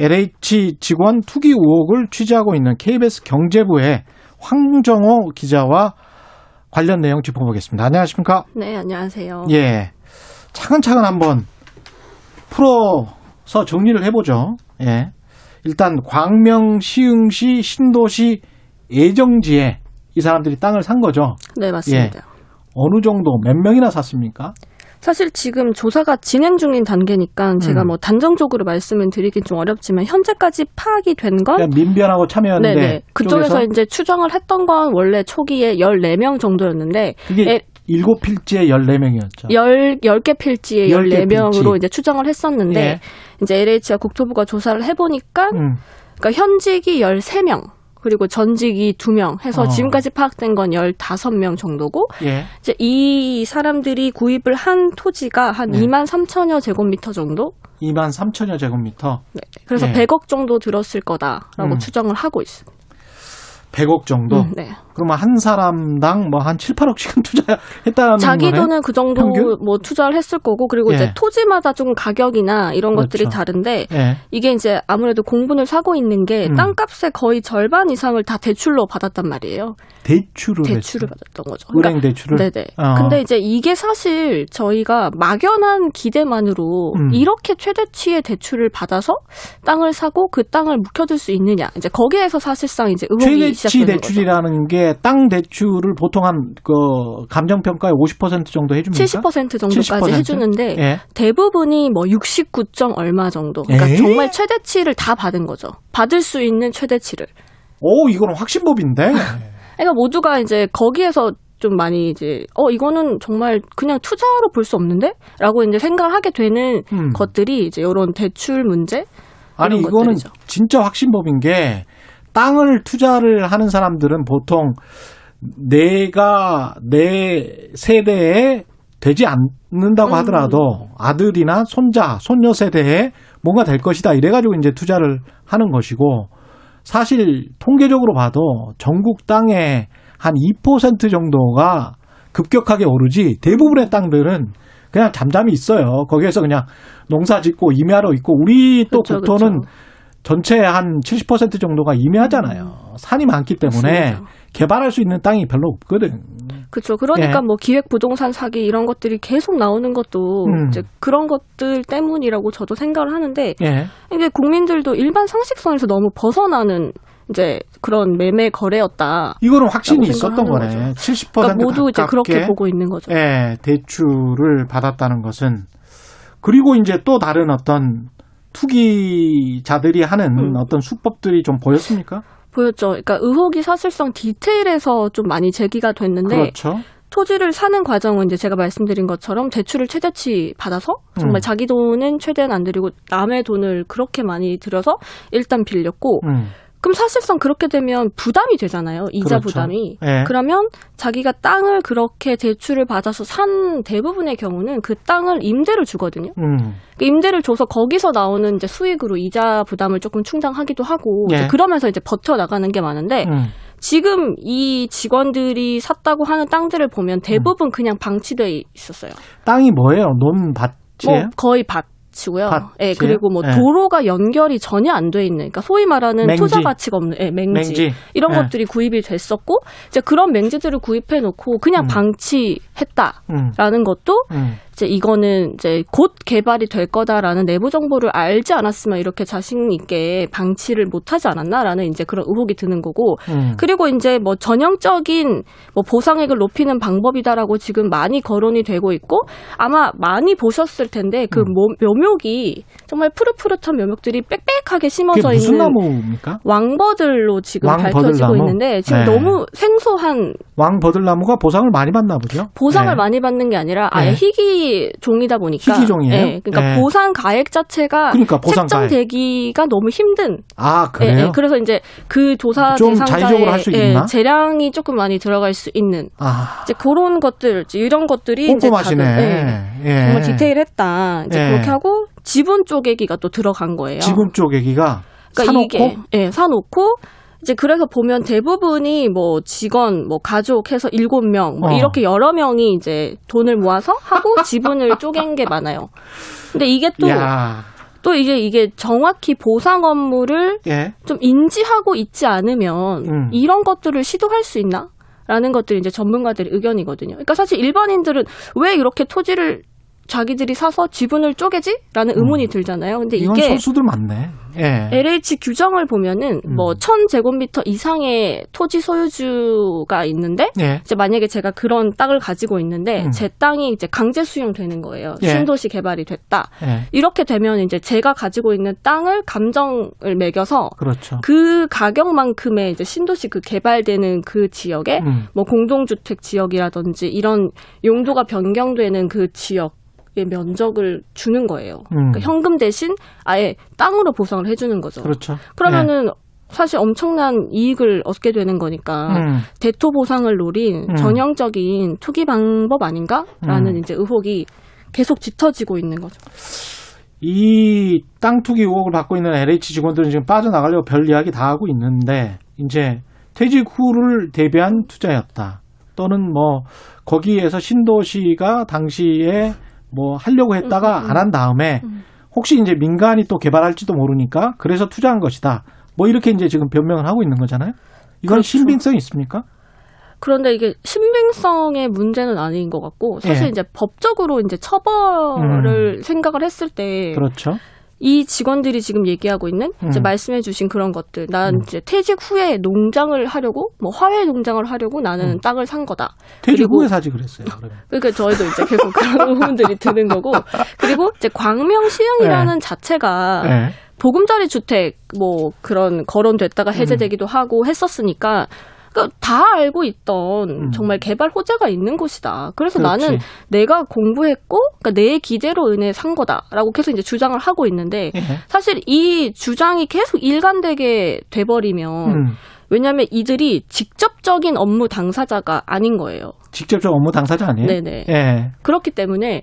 LH 직원 투기 의혹을 취재하고 있는 KBS 경제부의 황정호 기자와 관련 내용 짚어보겠습니다. 안녕하십니까? 네, 안녕하세요. 예. 차근차근 한번 풀어서 정리를 해보죠. 예. 일단 광명 시흥시 신도시 예정지에 이 사람들이 땅을 산 거죠. 네, 맞습니다. 예. 어느 정도 몇 명이나 샀습니까? 사실 지금 조사가 진행 중인 단계니까 제가 음. 뭐 단정적으로 말씀을 드리긴 좀 어렵지만 현재까지 파악이 된 건 민변하고 참여연대 네네. 그쪽에서 쪽에서 이제 추정을 했던 건 원래 초기에 14명 정도였는데 이게 에- 일곱 필지에 14명이었죠. 열, 10개 필지에 10개 14명으로 필지. 이제 추정을 했었는데 예. 이제 LH와 국토부가 조사를 해보니까 음. 그러니까 현직이 13명 그리고 전직이 2명 해서 어. 지금까지 파악된 건 15명 정도고 예. 이제 이 사람들이 구입을 한 토지가 한 네. 2만 3천여 제곱미터 정도? 2만 3천여 제곱미터. 그래서 예. 100억 정도 들었을 거다라고 음. 추정을 하고 있습니다. 100억 정도. 음, 네. 그러면 한 사람당 뭐 한 7, 8억씩은 [LAUGHS] 투자했다는 자기 거네. 돈은 그 정도 평균? 뭐 투자를 했을 거고 그리고 예. 이제 토지마다 좀 가격이나 이런 그렇죠. 것들이 다른데 예. 이게 이제 아무래도 공분을 사고 있는 게 음. 땅값의 거의 절반 이상을 다 대출로 받았단 말이에요. 대출을 대출을 했어요. 받았던 거죠. 은행 대출을. 네네. 어. 근데 이제 이게 사실 저희가 막연한 기대만으로 음. 이렇게 최대치의 대출을 받아서 땅을 사고 그 땅을 묵혀둘 수 있느냐. 이제 거기에서 사실상 이제 의혹이 시작되는 대출이라는 게 땅 대출을 보통 한 그 감정 평가의 50% 정도 해줍니까? 70% 정도까지 70%? 해주는데 예. 대부분이 뭐 69점 얼마 정도. 그러니까 에이? 정말 최대치를 다 받은 거죠. 받을 수 있는 최대치를. 오, 이거는 확신법인데. [LAUGHS] 그러니까 모두가 이제 거기에서 좀 많이 이제 어 이거는 정말 그냥 투자로 볼 수 없는데라고 이제 생각을 하게 되는 음. 것들이 이제 이런 대출 문제 아니 이거는 것들이죠. 진짜 확신법인 게 땅을 투자를 하는 사람들은 보통 내가 내 세대에 되지 않는다고 음. 하더라도 아들이나 손자, 손녀 세대에 뭔가 될 것이다 이래가지고 이제 투자를 하는 것이고 사실 통계적으로 봐도 전국 땅의 한 2% 정도가 급격하게 오르지 대부분의 땅들은 그냥 잠잠히 있어요. 거기에서 그냥 농사 짓고 임야로 있고 우리 또 그쵸, 국토는 그쵸. 전체 한70% 정도가 임야잖아요. 산이 많기 때문에 맞습니다. 개발할 수 있는 땅이 별로 없거든. 그렇죠. 그러니까 예. 뭐 기획 부동산 사기 이런 것들이 계속 나오는 것도 음. 이제 그런 것들 때문이라고 저도 생각을 하는데 예. 이게 국민들도 일반 상식선에서 너무 벗어나는 이제 그런 매매 거래였다. 이거는 확신이 있었던 거네. 거죠. 70% 그러니까 모두 이제 그렇게 보고 있는 거죠. 예, 대출을 받았다는 것은 그리고 이제 또 다른 어떤 투기자들이 하는 음. 어떤 수법들이 좀 보였습니까? 보였죠. 그러니까 의혹이 사실상 디테일에서 좀 많이 제기가 됐는데 그렇죠. 토지를 사는 과정은 이제 제가 말씀드린 것처럼 대출을 최대치 받아서 정말 음. 자기 돈은 최대한 안 들이고 남의 돈을 그렇게 많이 들여서 일단 빌렸고 음. 그럼 사실상 그렇게 되면 부담이 되잖아요. 이자 그렇죠. 부담이. 예. 그러면 자기가 땅을 그렇게 대출을 받아서 산 대부분의 경우는 그 땅을 임대를 주거든요. 음. 그 임대를 줘서 거기서 나오는 이제 수익으로 이자 부담을 조금 충당하기도 하고 예. 이제 그러면서 이제 버텨 나가는 게 많은데 음. 지금 이 직원들이 샀다고 하는 땅들을 보면 음. 대부분 그냥 방치돼 있었어요. 땅이 뭐예요? 논밭이에요? 뭐 거의 밭 이고요. 밭이에요? 예, 그리고 뭐 예. 도로가 연결이 전혀 안 돼 있는, 그러니까 소위 말하는 맹지. 투자 가치가 없는, 예, 맹지. 맹지. 이런 예. 것들이 구입이 됐었고, 이제 그런 맹지들을 구입해 놓고 그냥 음. 방치했다라는 음. 것도 음. 이제 이거는 이제 곧 개발이 될 거다라는 내부 정보를 알지 않았으면 이렇게 자신 있게 방치를 못 하지 않았나라는 이제 그런 의혹이 드는 거고 음. 그리고 이제 뭐 전형적인 뭐 보상액을 높이는 방법이다라고 지금 많이 거론이 되고 있고 아마 많이 보셨을 텐데 그 음. 모- 묘목이 정말 푸릇푸릇한 묘목들이 빽빽하게 심어져 있는 나무입니까? 왕버들로 지금 왕버들나무? 밝혀지고 있는데 지금 네. 너무 생소한 왕버들나무가 보상을 많이 받나 보죠? 보상을 네. 많이 받는 게 아니라 아예 네. 희귀 종이다 보니까 희귀 종이에요? 예, 그러니까 네. 보상 가액 자체가 그러니까 보상. 책정되기가 너무 힘든 아, 예, 그래요? 예, 그래서 이제 그 조사 좀 대상자의 예? 재량이 조금 많이 들어갈 수 있는 아, 이제 그런 것들 이제 이런 것들이 이제 꼼꼼하시네. 다들, 예, 예. 정말 디테일했다 이제 예. 그렇게 하고 지분 쪼개기가 또 들어간 거예요. 지분 쪼개기가 그러니까 사놓고 이게 예, 사놓고 이제 그래서 보면 대부분이 뭐 직원, 뭐 가족 해서 일곱 명, 뭐 어. 이렇게 여러 명이 이제 돈을 모아서 하고 [LAUGHS] 지분을 쪼갠 게 많아요. 근데 이게 또, 야, 또 이게 이게 정확히 보상 업무를 예. 좀 인지하고 있지 않으면 음. 이런 것들을 시도할 수 있나? 라는 것들이 이제 전문가들의 의견이거든요. 그러니까 사실 일반인들은 왜 이렇게 토지를 자기들이 사서 지분을 쪼개지? 라는 의문이 들잖아요. 근데 음. 이게 선수들 많네. 예. LH 규정을 보면은 음. 뭐 1000제곱미터 이상의 토지 소유주가 있는데 예. 이제 만약에 제가 그런 땅을 가지고 있는데 음. 제 땅이 이제 강제 수용되는 거예요. 예. 신도시 개발이 됐다. 예. 이렇게 되면 이제 제가 가지고 있는 땅을 감정을 매겨서 그렇죠. 그 가격만큼의 이제 신도시 그 개발되는 그 지역에 음. 뭐 공동주택 지역이라든지 이런 용도가 변경되는 그 지역 의 면적을 주는 거예요. 음. 그러니까 현금 대신 아예 땅으로 보상을 해주는 거죠. 그렇죠. 그러면은 사실 엄청난 이익을 얻게 되는 거니까 음. 대토 보상을 노린 음. 전형적인 투기 방법 아닌가라는 음. 이제 의혹이 계속 짙어지고 있는 거죠. 이 땅 투기 의혹을 받고 있는 LH 직원들은 지금 빠져나가려고 별 이야기 다 하고 있는데 이제 퇴직 후를 대비한 투자였다. 또는 뭐 거기에서 신도시가 당시에 뭐 하려고 했다가 음, 음, 안한 다음에 혹시 이제 민간이 또 개발할지도 모르니까 그래서 투자한 것이다. 뭐 이렇게 이제 지금 변명을 하고 있는 거잖아요. 이건 그렇죠. 신빙성이 있습니까? 그런데 이게 신빙성의 문제는 아닌 것 같고 사실 예. 이제 법적으로 이제 처벌을 생각을 했을 때 그렇죠. 이 직원들이 지금 얘기하고 있는 이제 음. 말씀해 주신 그런 것들, 난 이제 퇴직 후에 농장을 하려고 뭐 화훼 농장을 하려고 나는 음. 땅을 산 거다. 퇴직 그리고- 후에 사지 그랬어요. 그러면. 그러니까 저희도 이제 계속 그런 [LAUGHS] 부분들이 드는 거고 그리고 이제 광명 시흥이라는 자체가 네. 보금자리 주택 뭐 그런 거론됐다가 해제되기도 하고 했었으니까 그러니까 다 알고 있던 정말 개발 호재가 있는 곳이다. 그래서 음. 그렇지. 나는 내가 공부했고 그러니까 내 기대로 인해 산 거다라고 계속 이제 주장을 하고 있는데 예. 사실 이 주장이 계속 일관되게 돼버리면 음. 왜냐하면 이들이 직접적인 업무 당사자가 아닌 거예요. 직접적 업무 당사자 아니에요? 네네. 예. 그렇기 때문에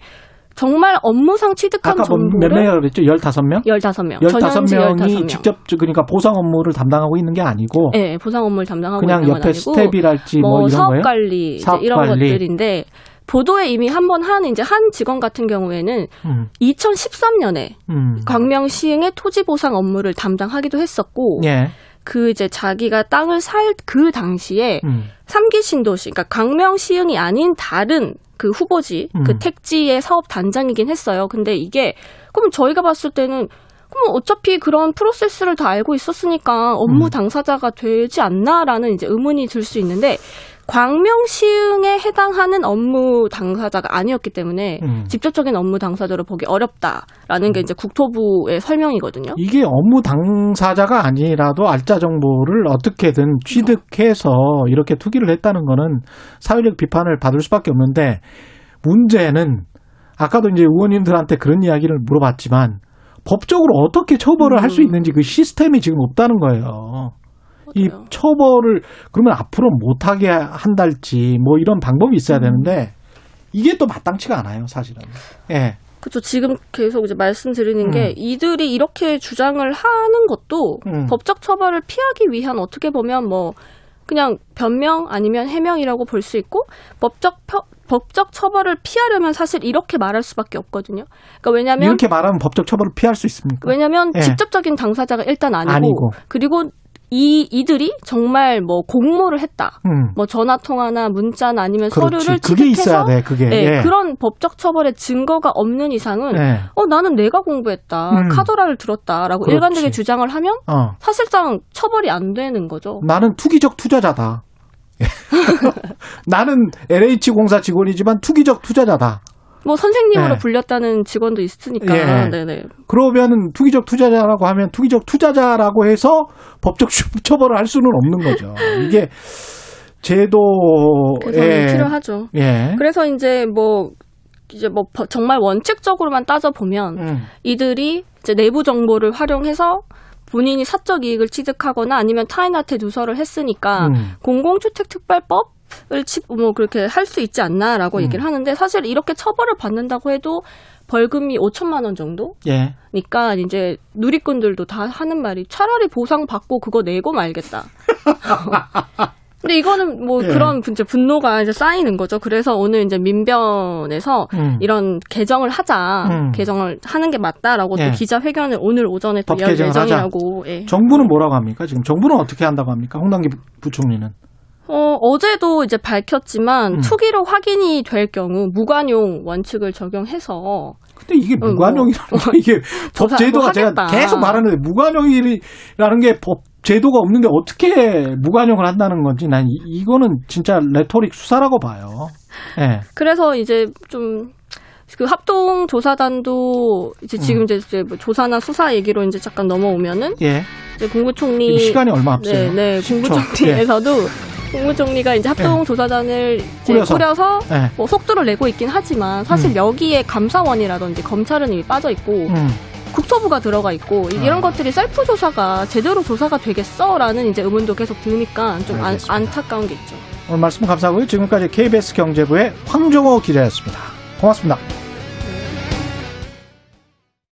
정말 업무상 취득한 아까 뭐몇 정보를 명이라고 그랬죠? 15명? 15명. 15명이 직접 그러니까 보상 업무를 담당하고 있는 게 아니고 네, 보상 업무를 담당하고 그냥 있는 건 옆에 아니고 스텝이랄지 뭐, 이런 사업 거예요? 관리 사업 이런 관리. 것들인데 보도에 이미 한 번 한 이제 한 직원 같은 경우에는 음. 2013년에 음. 광명 시흥의 토지 보상 업무를 담당하기도 했었고 예. 그 이제 자기가 땅을 살 그 당시에 음. 삼기 신도시, 그러니까 광명 시흥이 아닌 다른 그 후보지, 음. 그 택지의 사업 단장이긴 했어요. 근데 이게 그럼 저희가 봤을 때는 그럼 어차피 그런 프로세스를 다 알고 있었으니까 업무 음. 당사자가 되지 않나라는 이제 의문이 들 수 있는데 광명 시흥에 해당하는 업무 당사자가 아니었기 때문에 음. 직접적인 업무 당사자로 보기 어렵다라는 게 이제 국토부의 설명이거든요. 이게 업무 당사자가 아니라도 알짜 정보를 어떻게든 취득해서 이렇게 투기를 했다는 거는 사회적 비판을 받을 수밖에 없는데 문제는 아까도 이제 의원님들한테 그런 이야기를 물어봤지만 법적으로 어떻게 처벌을 할수 음. 있는지 그 시스템이 지금 없다는 거예요. 이 처벌을 그러면 앞으로 못하게 한달지 뭐 이런 방법이 있어야 되는데 이게 또 마땅치가 않아요, 사실은. 예. 그렇죠. 지금 계속 이제 말씀드리는 게 음. 이들이 이렇게 주장을 하는 것도 음. 법적 처벌을 피하기 위한 어떻게 보면 뭐 그냥 변명 아니면 해명이라고 볼 수 있고 법적 펴- 법적 처벌을 피하려면 사실 이렇게 말할 수밖에 없거든요. 그러니까 왜냐하면 이렇게 말하면 법적 처벌을 피할 수 있습니까? 왜냐하면 예. 직접적인 당사자가 일단 아니고, 아니고. 그리고 이 이들이 정말 뭐 공모를 했다. 음. 뭐 전화 통화나 문자나 아니면 그렇지. 서류를 그게 취득해서 있어야 돼, 그게. 네, 예. 그런 법적 처벌의 증거가 없는 이상은 예. 어 나는 내가 공부했다. 음. 카더라를 들었다라고 그렇지. 일관되게 주장을 하면 어. 사실상 처벌이 안 되는 거죠. 나는 투기적 투자자다. [LAUGHS] 나는 LH 공사 직원이지만 투기적 투자자다. 뭐 선생님으로 예. 불렸다는 직원도 있으니까. 예. 네네. 그러면은 투기적 투자자라고 하면 투기적 투자자라고 해서 법적 처벌을 할 수는 없는 거죠. 이게 제도에 개선이 필요하죠. 예. 그래서 이제 뭐 이제 뭐 버- 정말 원칙적으로만 따져 보면 음. 이들이 이제 내부 정보를 활용해서 본인이 사적 이익을 취득하거나 아니면 타인한테 누설을 했으니까 음. 공공주택특별법 뭐 그렇게 할 수 있지 않나라고 음. 얘기를 하는데 사실 이렇게 처벌을 받는다고 해도 벌금이 5천만 원 정도? 예. 니까 이제 누리꾼들도 다 하는 말이 차라리 보상 받고 그거 내고 말겠다. [LAUGHS] 근데 이거는 뭐 예. 그런 이제 분노가 이제 쌓이는 거죠. 그래서 오늘 이제 민변에서 음. 이런 개정을 하자, 음. 개정을 하는 게 맞다라고 예. 또 기자회견을 오늘 오전에 또 열 예정이라고. 예. 정부는 뭐라고 합니까? 지금 정부는 어떻게 한다고 합니까? 홍남기 부- 부총리는. 어, 어제도 이제 밝혔지만 음. 투기로 확인이 될 경우 무관용 원칙을 적용해서 근데 이게 어, 무관용이라는 게 이게 법 제도가 뭐 제가. 계속 말하는데 무관용이라는 게 법 제도가 없는데 어떻게 무관용을 한다는 건지 난 이, 이거는 진짜 레토릭 수사라고 봐요. 예. 그래서 이제 좀그 합동 조사단도 이제 지금 음. 이제 뭐 조사나 수사 얘기로 이제 잠깐 넘어오면은 예. 이제 국무총리 시간이 얼마 없어요. 네, 네. 10초. 국무총리에서도 국무총리가 이제 합동 조사단을 이제 꾸려서. 꾸려서, 예. 뭐 속도를 내고 있긴 하지만 사실 음. 여기에 감사원이라든지 검찰은 이미 빠져 있고 음. 국토부가 들어가 있고 이- 이런 아. 것들이 셀프 조사가 제대로 조사가 되겠어라는 이제 의문도 계속 드니까 좀 안. 안타까운 게 있죠. 오늘 말씀 감사하고요. 지금까지 KBS 경제부의 황정호 기자였습니다. 고맙습니다.